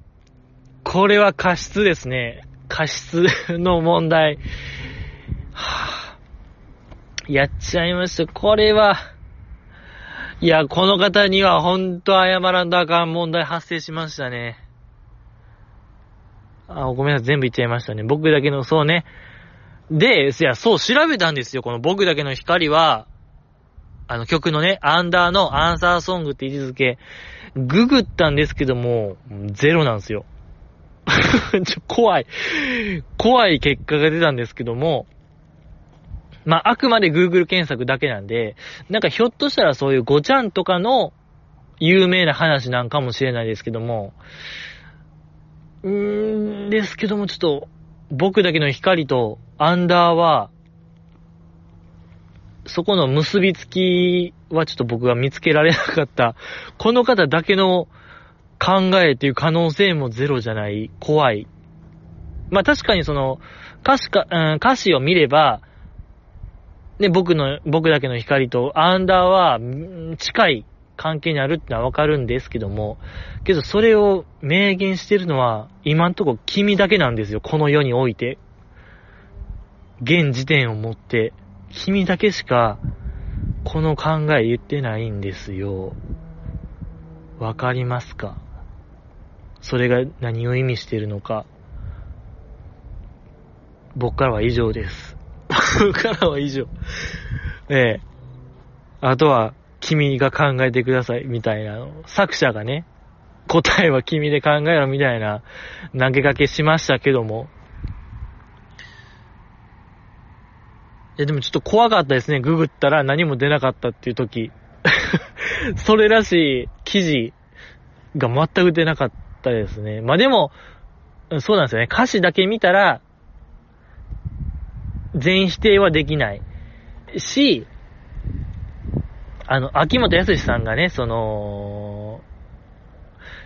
これは過失ですね。過失の問題。はぁ、やっちゃいました。これは、いや、この方にはほんと謝らんとあかん問題発生しましたね。あ、ごめんなさい、全部言っちゃいましたね。僕だけの、そうね。で、いや、そう調べたんですよ。この僕だけの光は、あの曲のね、アンダーのアンサーソングって位置づけ、ググったんですけども、ゼロなんですよ。ちょ、怖い。怖い結果が出たんですけども、まあ、あくまで Google 検索だけなんで、なんかひょっとしたらそういうごちゃんとかの有名な話なんかもしれないですけども、うーん、ですけどもちょっと、僕だけの光とアンダーは、そこの結びつきはちょっと僕が見つけられなかった、この方だけの考えっていう可能性もゼロじゃない、怖い。まあ確かにその、歌詞か、うん、歌詞を見れば、ね、僕の、僕だけの光とアンダーは近い関係にあるってのはわかるんですけども、けどそれを明言してるのは今んとこ君だけなんですよ、この世において。現時点をもって、君だけしかこの考え言ってないんですよ。わかりますか？それが何を意味してるのか。僕からは以上です。僕からは以上。ええ。あとは、君が考えてください、みたいな。作者がね、答えは君で考えろ、みたいな投げかけしましたけども。いや、でもちょっと怖かったですね。ググったら何も出なかったっていう時。それらしい記事が全く出なかったですね。まあでも、そうなんですよね。歌詞だけ見たら、全否定はできない。し、あの、秋元康さんがね、その、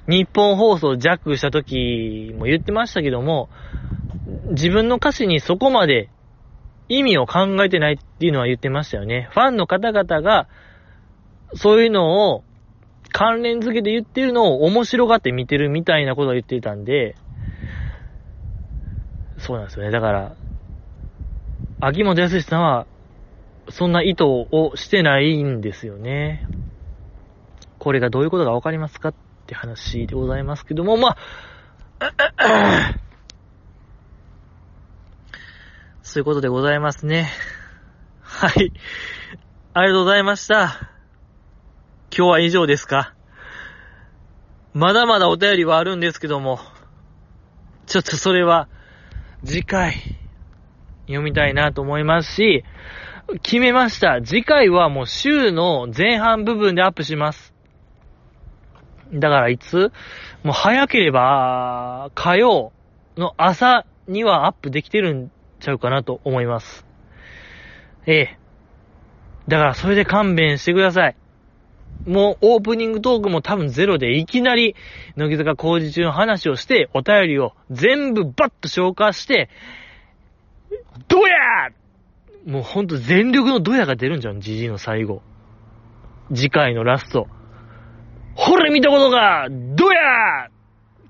日本放送ジャックした時も言ってましたけども、自分の歌詞にそこまで意味を考えてないっていうのは言ってましたよね。ファンの方々が、そういうのを関連付けで言ってるのを面白がって見てるみたいなことを言ってたんで、そうなんですよね。だから、秋元康さんは、そんな意図をしてないんですよね。これがどういうことがわかりますかって話でございますけども、まあ、そういうことでございますね。はい。ありがとうございました。今日は以上ですかまだまだお便りはあるんですけども、ちょっとそれは、次回、読みたいなと思いますし、決めました。次回はもう週の前半部分でアップします。だからいつ？もう早ければ、火曜の朝にはアップできてるんちゃうかなと思います。ええ。だからそれで勘弁してください。もうオープニングトークも多分ゼロでいきなり乃木坂工事中の話をしてお便りを全部バッと消化してドヤもうほんと全力のドヤが出るんじゃん、ジジイの最後。次回のラスト。ほれ見たことがドヤ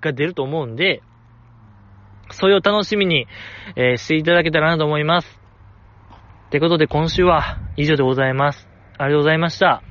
が出ると思うんで、それを楽しみに、えー、していただけたらなと思います。ってことで今週は以上でございます。ありがとうございました。